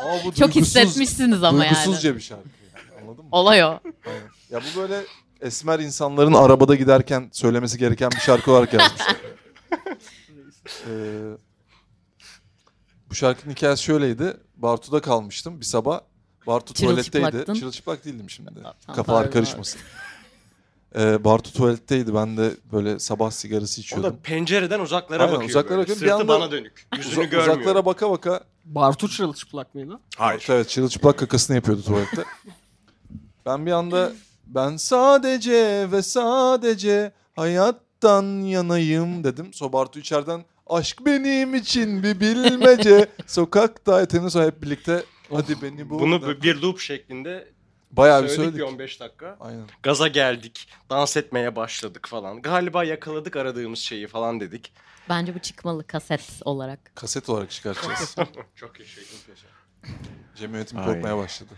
Aa, bu Çok duygusuz- hissetmişsiniz ama yani. Duygusuzca bir şarkı. Olay o. Aynen. Ya bu böyle esmer insanların arabada giderken söylemesi gereken bir şarkı olarak yazmışlar. Ee, bu şarkının hikayesi şöyleydi. Bartu'da kalmıştım bir sabah. Bartu tuvaletteydi. Çırılçıplak değildim şimdi. Tamam, Kafalar karışmasın. Ee, Bartu tuvaletteydi. Ben de böyle sabah sigarası o içiyordum. da pencereden uzaklara Aynen, bakıyor. uzaklara böyle. bakıyor. Bir Sırtı anda bana dönük. Yüzünü Uza- görmüyor. uzaklara baka baka Bartu çırılçıplak mıydı? Hayır. Bartu evet çırılçıplak kakasını yapıyordu tuvalette. ben bir anda ben sadece ve sadece hayattan yanayım dedim. So Bartu içeriden aşk benim için bir bilmece. Sokakta eteni sonra hep birlikte hadi beni bul. Bunu bir loop şeklinde bayağı bir söyledik, söyledik. bir 15 dakika. Aynen. Gaza geldik, dans etmeye başladık falan. Galiba yakaladık aradığımız şeyi falan dedik. Bence bu çıkmalı kaset olarak. Kaset olarak çıkartacağız. Çok yaşayın. Cem yönetimi Ay. korkmaya başladı.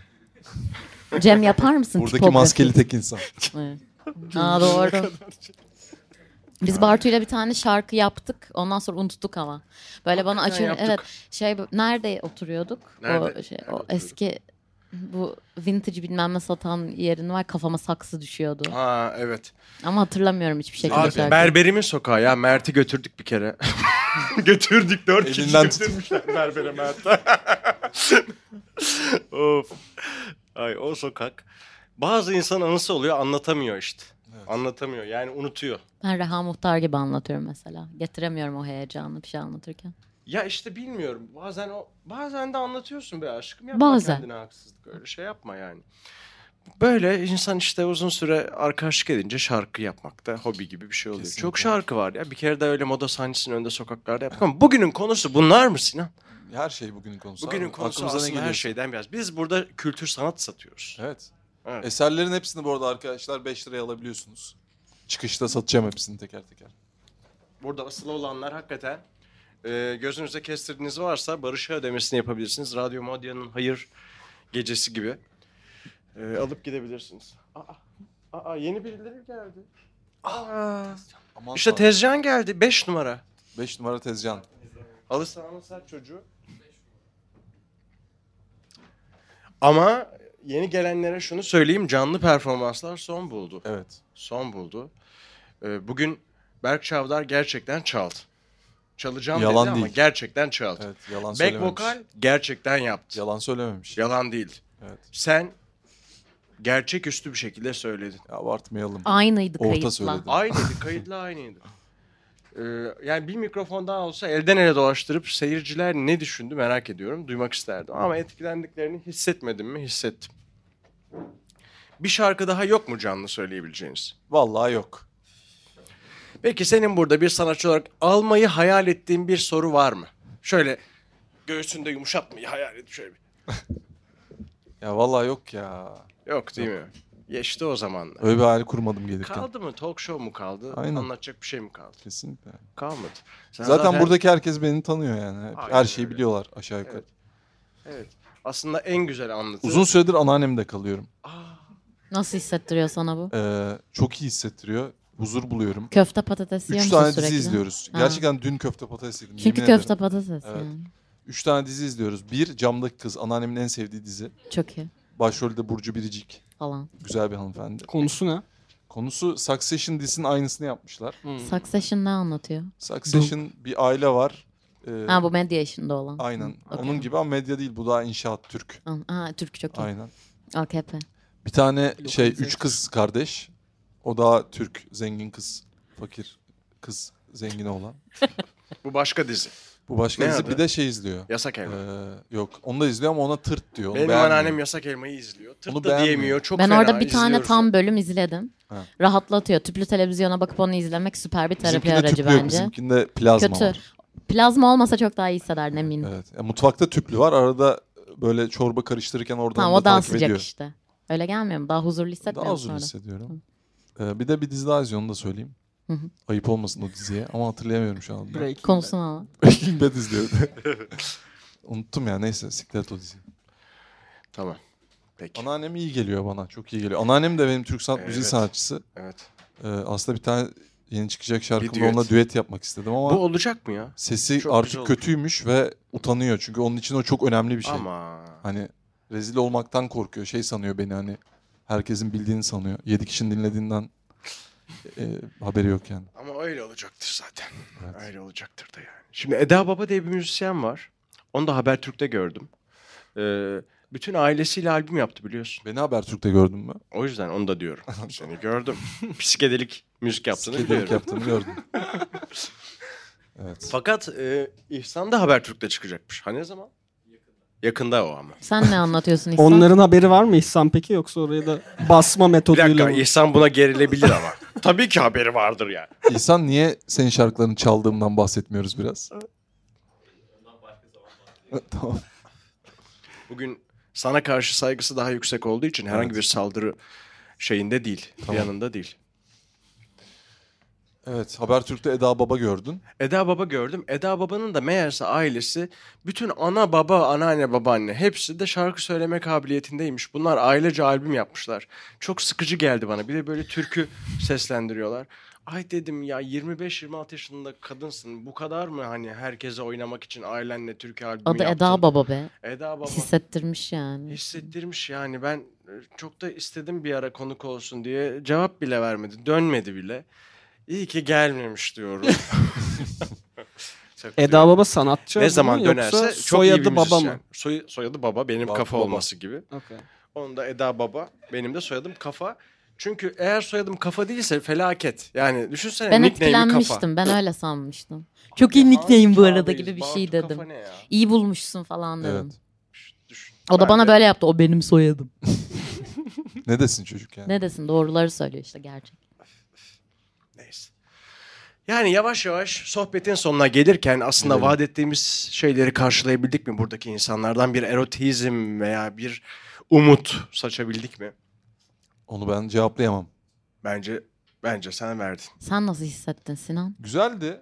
Cem yapar mısın Buradaki tipografi? maskeli tek insan. Evet. Aa doğru. Biz Bartu'yla bir tane şarkı yaptık. Ondan sonra unuttuk ama. Böyle bana Hakikaten açıyor. Evet. Şey nerede oturuyorduk? Nerede? O şey Nerede o oturuyorduk? eski bu vintage bilmem ne satan yerin var. Kafama saksı düşüyordu. Ha evet. Ama hatırlamıyorum hiçbir şekilde Abi şarkıyı. berberimin sokağı ya. Mert'i götürdük bir kere. götürdük dört kişi Elinden götürmüşler berbere Mert'e. of. Ay o sokak. Bazı insan anısı oluyor anlatamıyor işte. Evet. Anlatamıyor yani unutuyor. Ben Reha Muhtar gibi anlatıyorum mesela. Getiremiyorum o heyecanı bir şey anlatırken. Ya işte bilmiyorum. Bazen o bazen de anlatıyorsun be aşkım. Yapma Bazen. kendine haksızlık. Öyle şey yapma yani. Böyle insan işte uzun süre arkadaşlık edince şarkı yapmakta hobi gibi bir şey oluyor. Kesinlikle. Çok şarkı var ya. Bir kere de öyle moda sahnesinin önünde sokaklarda yaptık ama bugünün konusu bunlar mı Sinan? Her şey bugünün konusu. Bugünün abi. konusu Aklımıza aslında her şeyden biraz. Biz burada kültür sanat satıyoruz. Evet. Evet. Eserlerin hepsini bu arada arkadaşlar 5 liraya alabiliyorsunuz. Çıkışta satacağım hepsini teker teker. Burada asılı olanlar hakikaten e, gözünüze kestirdiğiniz varsa Barış'a ödemesini yapabilirsiniz. Radyo Modya'nın hayır gecesi gibi. E, alıp gidebilirsiniz. Aa, aa yeni birileri geldi. Aa, Aman işte Tezcan geldi 5 numara. 5 numara tezcan. Alırsan alırsan çocuğu. Ama yeni gelenlere şunu söyleyeyim. Canlı performanslar son buldu. Evet. Son buldu. Ee, bugün Berk Çavdar gerçekten çaldı. Çalacağım Yalan dedi ama değil. gerçekten çaldı. Evet yalan Back söylememiş. vokal gerçekten yaptı. Yalan söylememiş. Yalan değil. Evet. Sen gerçeküstü bir şekilde söyledin. Ya abartmayalım. Aynıydı Orta kayıtla. söyledi. Aynıydı, kayıtla aynıydı. Ee, yani bir mikrofon daha olsa elden ele dolaştırıp seyirciler ne düşündü merak ediyorum. Duymak isterdim. Ama etkilendiklerini hissetmedim mi? Hissettim. Bir şarkı daha yok mu canlı söyleyebileceğiniz? Vallahi yok. Peki senin burada bir sanatçı olarak almayı hayal ettiğin bir soru var mı? Şöyle göğsünde yumuşatmayı hayal et şöyle bir. Ya vallahi yok ya. Yok değil mi? Geçti o zamanlar. Öyle bir hayal kurmadım gelirken. Kaldı mı? Talk show mu kaldı? Aynen. Anlatacak bir şey mi kaldı? Kesinlikle. Kalmadı. Sen Zaten, buradaki herkes beni tanıyor yani. Hep- Aynen Her şeyi öyle. biliyorlar aşağı yukarı. Evet. Evet. Aslında en güzel anlatı. Uzun süredir anneannemde kalıyorum. Nasıl hissettiriyor sana bu? Ee, çok iyi hissettiriyor. Huzur buluyorum. Köfte patates yiyor Üç musun tane sürekli? dizi izliyoruz. Ha. Gerçekten dün köfte patates yedim. Çünkü yemin köfte ederim. patates Evet. yani. Üç tane dizi izliyoruz. Bir Camdaki Kız. Anneannemin en sevdiği dizi. Çok iyi Başrolde Burcu Biricik. falan. Güzel bir hanımefendi. Konusu ne? Konusu Succession dizisinin aynısını yapmışlar. Hmm. Succession ne anlatıyor? Succession bir aile var. Ee, Ha bu medya işinde olan. Aynen. Okey. Onun gibi ama medya değil. Bu daha inşaat Türk. Ha, Türk çok iyi. Aynen. AKP. Bir tane şey üç kız kardeş. O daha Türk zengin kız. Fakir kız zengin olan. Bu başka dizi. Bu başka Ne adı? Bir de şey izliyor. Yasak Ee, elma. yok. Onu da izliyor ama ona tırt diyor. Onu Benim beğenmiyor. anneannem yasak elmayı izliyor. Tırt Onu da beğenmiyor. diyemiyor. Çok ben fena orada bir tane izliyoruz tam bölüm izledim. Ha. Rahatlatıyor. Tüplü televizyona bakıp onu izlemek süper bir terapi Bizimkinde aracı tüplü yok. bence. Bizimkinde plazma Kötü. var. Plazma olmasa çok daha iyi hissederdim eminim. Evet. Ya, mutfakta tüplü var. Arada böyle çorba karıştırırken oradan Tamam da o daha takip sıcak ediyor. işte. Öyle gelmiyor mu? Daha huzurlu hissetmiyor Daha musun huzurlu orada? hissediyorum. Ee, bir de bir dizi daha izliyorum onu da söyleyeyim. Hı hı. Ayıp olmasın o diziye ama hatırlayamıyorum şu anda. Breaking Konusunu al. Breaking Bad izliyorum. Unuttum ya neyse siklet o diziyi. Tamam. Peki. Anneannem iyi geliyor bana. Çok iyi geliyor. Anneannem de benim Türk sanat müziği Evet. sanatçısı. Evet. Ee, aslında bir tane yeni çıkacak şarkımda düet. onunla düet yapmak istedim ama Bu olacak mı ya? sesi çok artık kötüymüş ve utanıyor. Çünkü onun için o çok önemli bir şey. Ama Hani rezil olmaktan korkuyor. Şey sanıyor beni hani herkesin bildiğini sanıyor. Yedi kişinin dinlediğinden e, haberi yok yani. ama öyle olacaktır zaten. Evet. Öyle olacaktır da yani. Şimdi Eda Baba diye bir müzisyen var. Onu da Habertürk'te gördüm. Ee, bütün ailesiyle albüm yaptı biliyorsun. Beni Habertürk'te gördün mü? O yüzden onu da diyorum. Seni gördüm. Psikedelik müzik yaptığını Psikedelik biliyorum. yaptığını gördüm. evet. Fakat e, İhsan da Habertürk'te çıkacakmış. Ha ne zaman? Yakında o ama. Sen ne anlatıyorsun İhsan? Onların haberi var mı İhsan peki yoksa oraya da basma Bir metoduyla dakika mı? İhsan buna gerilebilir ama. Tabii ki haberi vardır yani. İhsan niye senin şarkılarını çaldığımdan bahsetmiyoruz biraz? tamam. Bugün sana karşı saygısı daha yüksek olduğu için herhangi Evet. bir saldırı şeyinde değil. Tamam. Yanında değil. Evet Habertürk'te Eda Baba gördün. Eda Baba gördüm. Eda Baba'nın da meğerse ailesi bütün ana baba, anneanne, babaanne hepsi de şarkı söyleme kabiliyetindeymiş. Bunlar ailece albüm yapmışlar. Çok sıkıcı geldi bana. Bir de böyle türkü seslendiriyorlar. Ay dedim ya 25-26 yaşında kadınsın. Bu kadar mı hani herkese oynamak için ailenle türkü albümü Adı yaptın? Eda Baba be. Eda Baba. Hissettirmiş yani. Hissettirmiş yani ben e, çok da istedim bir ara konuk olsun diye cevap bile vermedi dönmedi bile. İyi ki gelmemiş diyorum. Çok Eda Baba sanatçı ne mı zaman yoksa dönerse çok iyi soyadı baba müzisyen. mı? Soy, soyadı baba benim Baba- kafa baba. olması gibi. Okay. Onun da Eda baba benim de soyadım kafa. Çünkü eğer soyadım kafa değilse felaket. Yani düşünsene Ben nickname'i kafa. etkilenmiştim. Ben öyle sanmıştım. Çok iyi nickname bu arada gibi bir şey dedim. Kafa ne ya? İyi bulmuşsun falan dedim. Evet. Düşün. O da Ben bana de- böyle yaptı. O benim soyadım. Ne desin çocuk yani? Ne desin doğruları söylüyor işte gerçek. Yani yavaş yavaş sohbetin sonuna gelirken aslında Gidelim. vaat ettiğimiz şeyleri karşılayabildik mi buradaki insanlardan? Bir erotizm veya bir umut saçabildik mi? Onu ben cevaplayamam. Bence bence sen verdin. Sen nasıl hissettin Sinan? Güzeldi.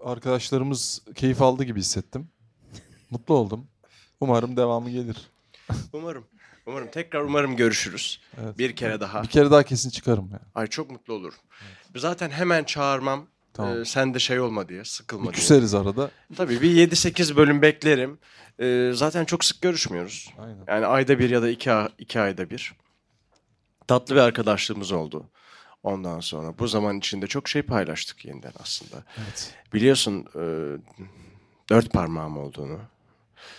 Arkadaşlarımız keyif aldı gibi hissettim. Mutlu oldum. Umarım devamı gelir. Umarım. Umarım tekrar umarım görüşürüz. Evet. Bir kere daha. Bir kere daha kesin çıkarım ya. Ay çok mutlu olurum. Zaten hemen çağırmam. Tamam. Ee, sen de şey olma diye, sıkılma Bir diye. küseriz arada. Tabii bir 7-8 bölüm beklerim. Ee, zaten çok sık görüşmüyoruz. Aynen. Yani ayda bir ya da iki, iki ayda bir. Tatlı bir arkadaşlığımız oldu. Ondan sonra bu zaman içinde çok şey paylaştık yeniden aslında. Evet. Biliyorsun e, dört parmağım olduğunu.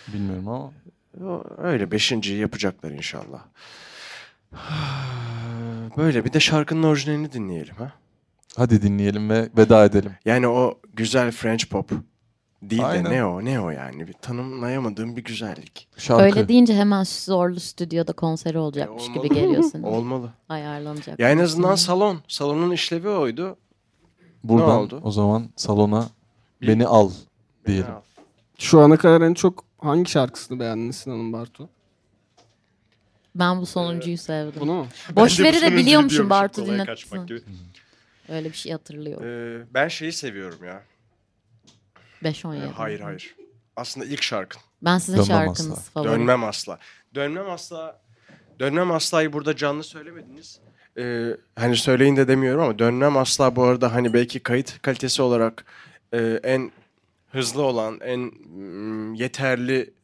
Bilmiyorum ama O- Öyle beşinciyi yapacaklar inşallah. Böyle bir de şarkının orijinalini dinleyelim ha. Hadi dinleyelim ve veda edelim. Yani o güzel French pop değil Aynen. de ne o ne o yani bir tanımlayamadığım bir güzellik. Şarkı. Öyle deyince hemen zorlu stüdyoda konseri olacakmış E, gibi olmalı. geliyor senin. Olmalı. Ayarlanacak. Ya en azından Hı. salon. Salonun işlevi oydu. Buradan Ne oldu? o zaman salona Bir- beni al diyelim. Ya, Şu ana kadar en çok hangi şarkısını beğendin Sinan'ın Bartu? Ben bu sonuncuyu sevdim. Bunu mu? Boş Ben de de biliyormuşum Bartu dinletsin. Öyle bir şey hatırlıyorum. Ee, ben şeyi seviyorum ya. 5-17. Ee, hayır hayır. Aslında ilk şarkın. Ben sizin Dönmem şarkınız asla. favori. Dönmem asla. Dönmem asla. Dönmem asla'yı burada canlı söylemediniz. Ee, hani söyleyin de demiyorum ama dönmem asla bu arada hani belki kayıt kalitesi olarak e, en hızlı olan, en mm, yeterli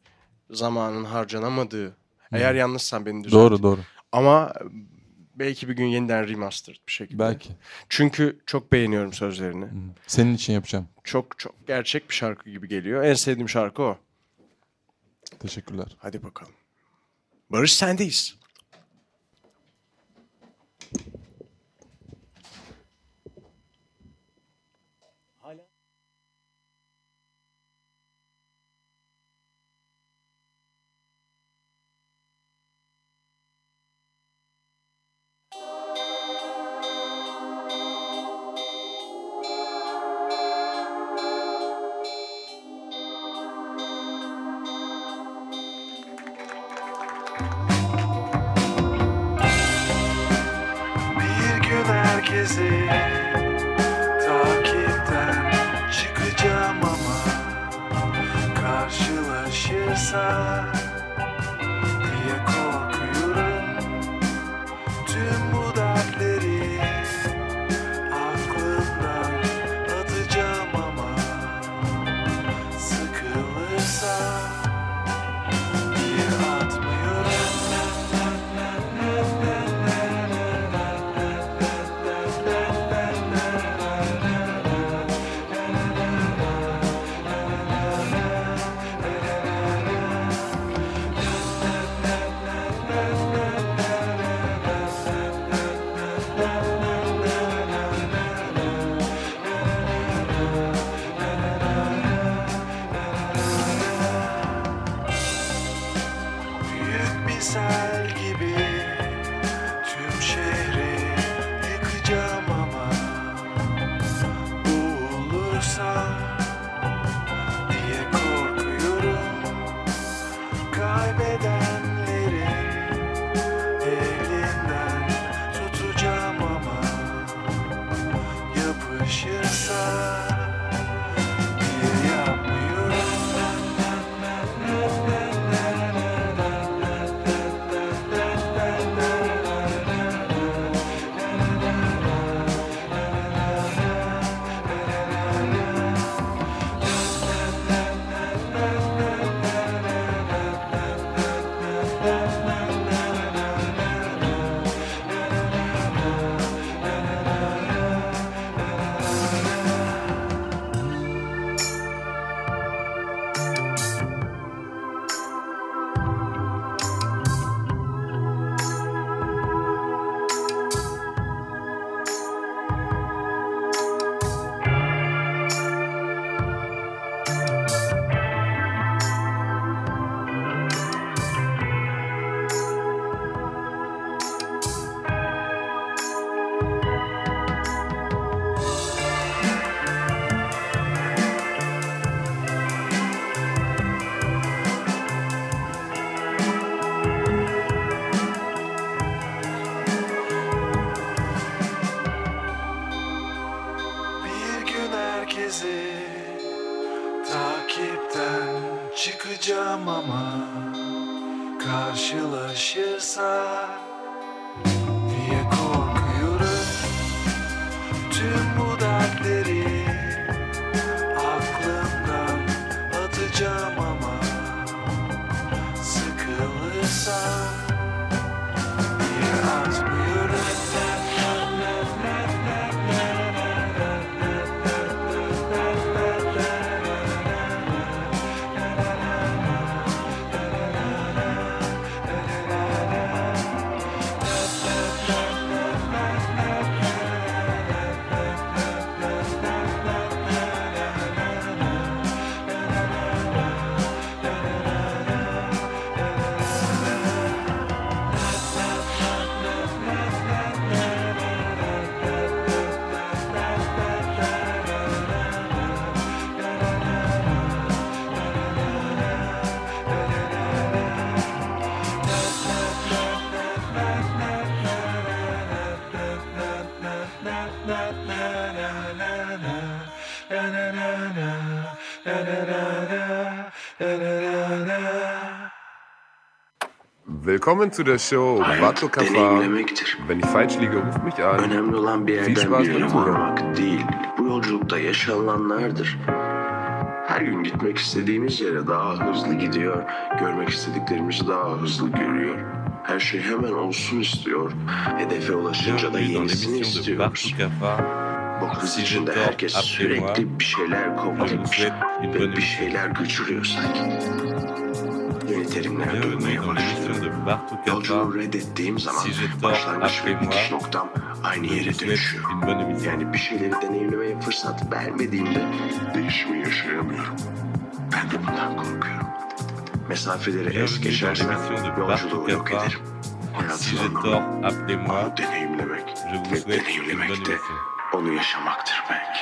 zamanın harcanamadığı. Eğer yanlışsam beni düzelt. Doğru doğru. Ama belki bir gün yeniden remastered bir şekilde. Belki. Çünkü çok beğeniyorum sözlerini. Senin için yapacağım. Çok çok gerçek bir şarkı gibi geliyor. En sevdiğim şarkı o. Teşekkürler. Hadi bakalım. Barış sendeyiz. Takipten çıkacağım ama karşılaşırsa Willkommen zu der Show Bato Kafa. Wenn ich falsch liege, ruf mich an. Önemli olan bir Viel yerden Spaß bir beim Zuhören. varmak değil. Bu yolculukta yaşananlardır. Her gün gitmek istediğimiz yere daha hızlı gidiyor. Görmek istediklerimizi daha hızlı görüyor. Her şey hemen olsun istiyor. Hedefe ulaşınca da yenisini istiyoruz. Je içinde herkes sürekli bir şeyler kovalayıp ve bir şeyler güçürüyor sanki. Yeni terimler duymaya Bartou Yolculuğu reddettiğim zaman başlangıç ve bitiş noktam aynı yere dönüşüyor. Yani bir şeyleri deneyimlemeye fırsat vermediğimde değişimi yaşayamıyorum. Ben de bundan korkuyorum. Mesafeleri es geçersem yolculuğu yok ederim. Hayatın anlamı onu deneyimlemek ve deneyimlemek de onu yaşamaktır belki.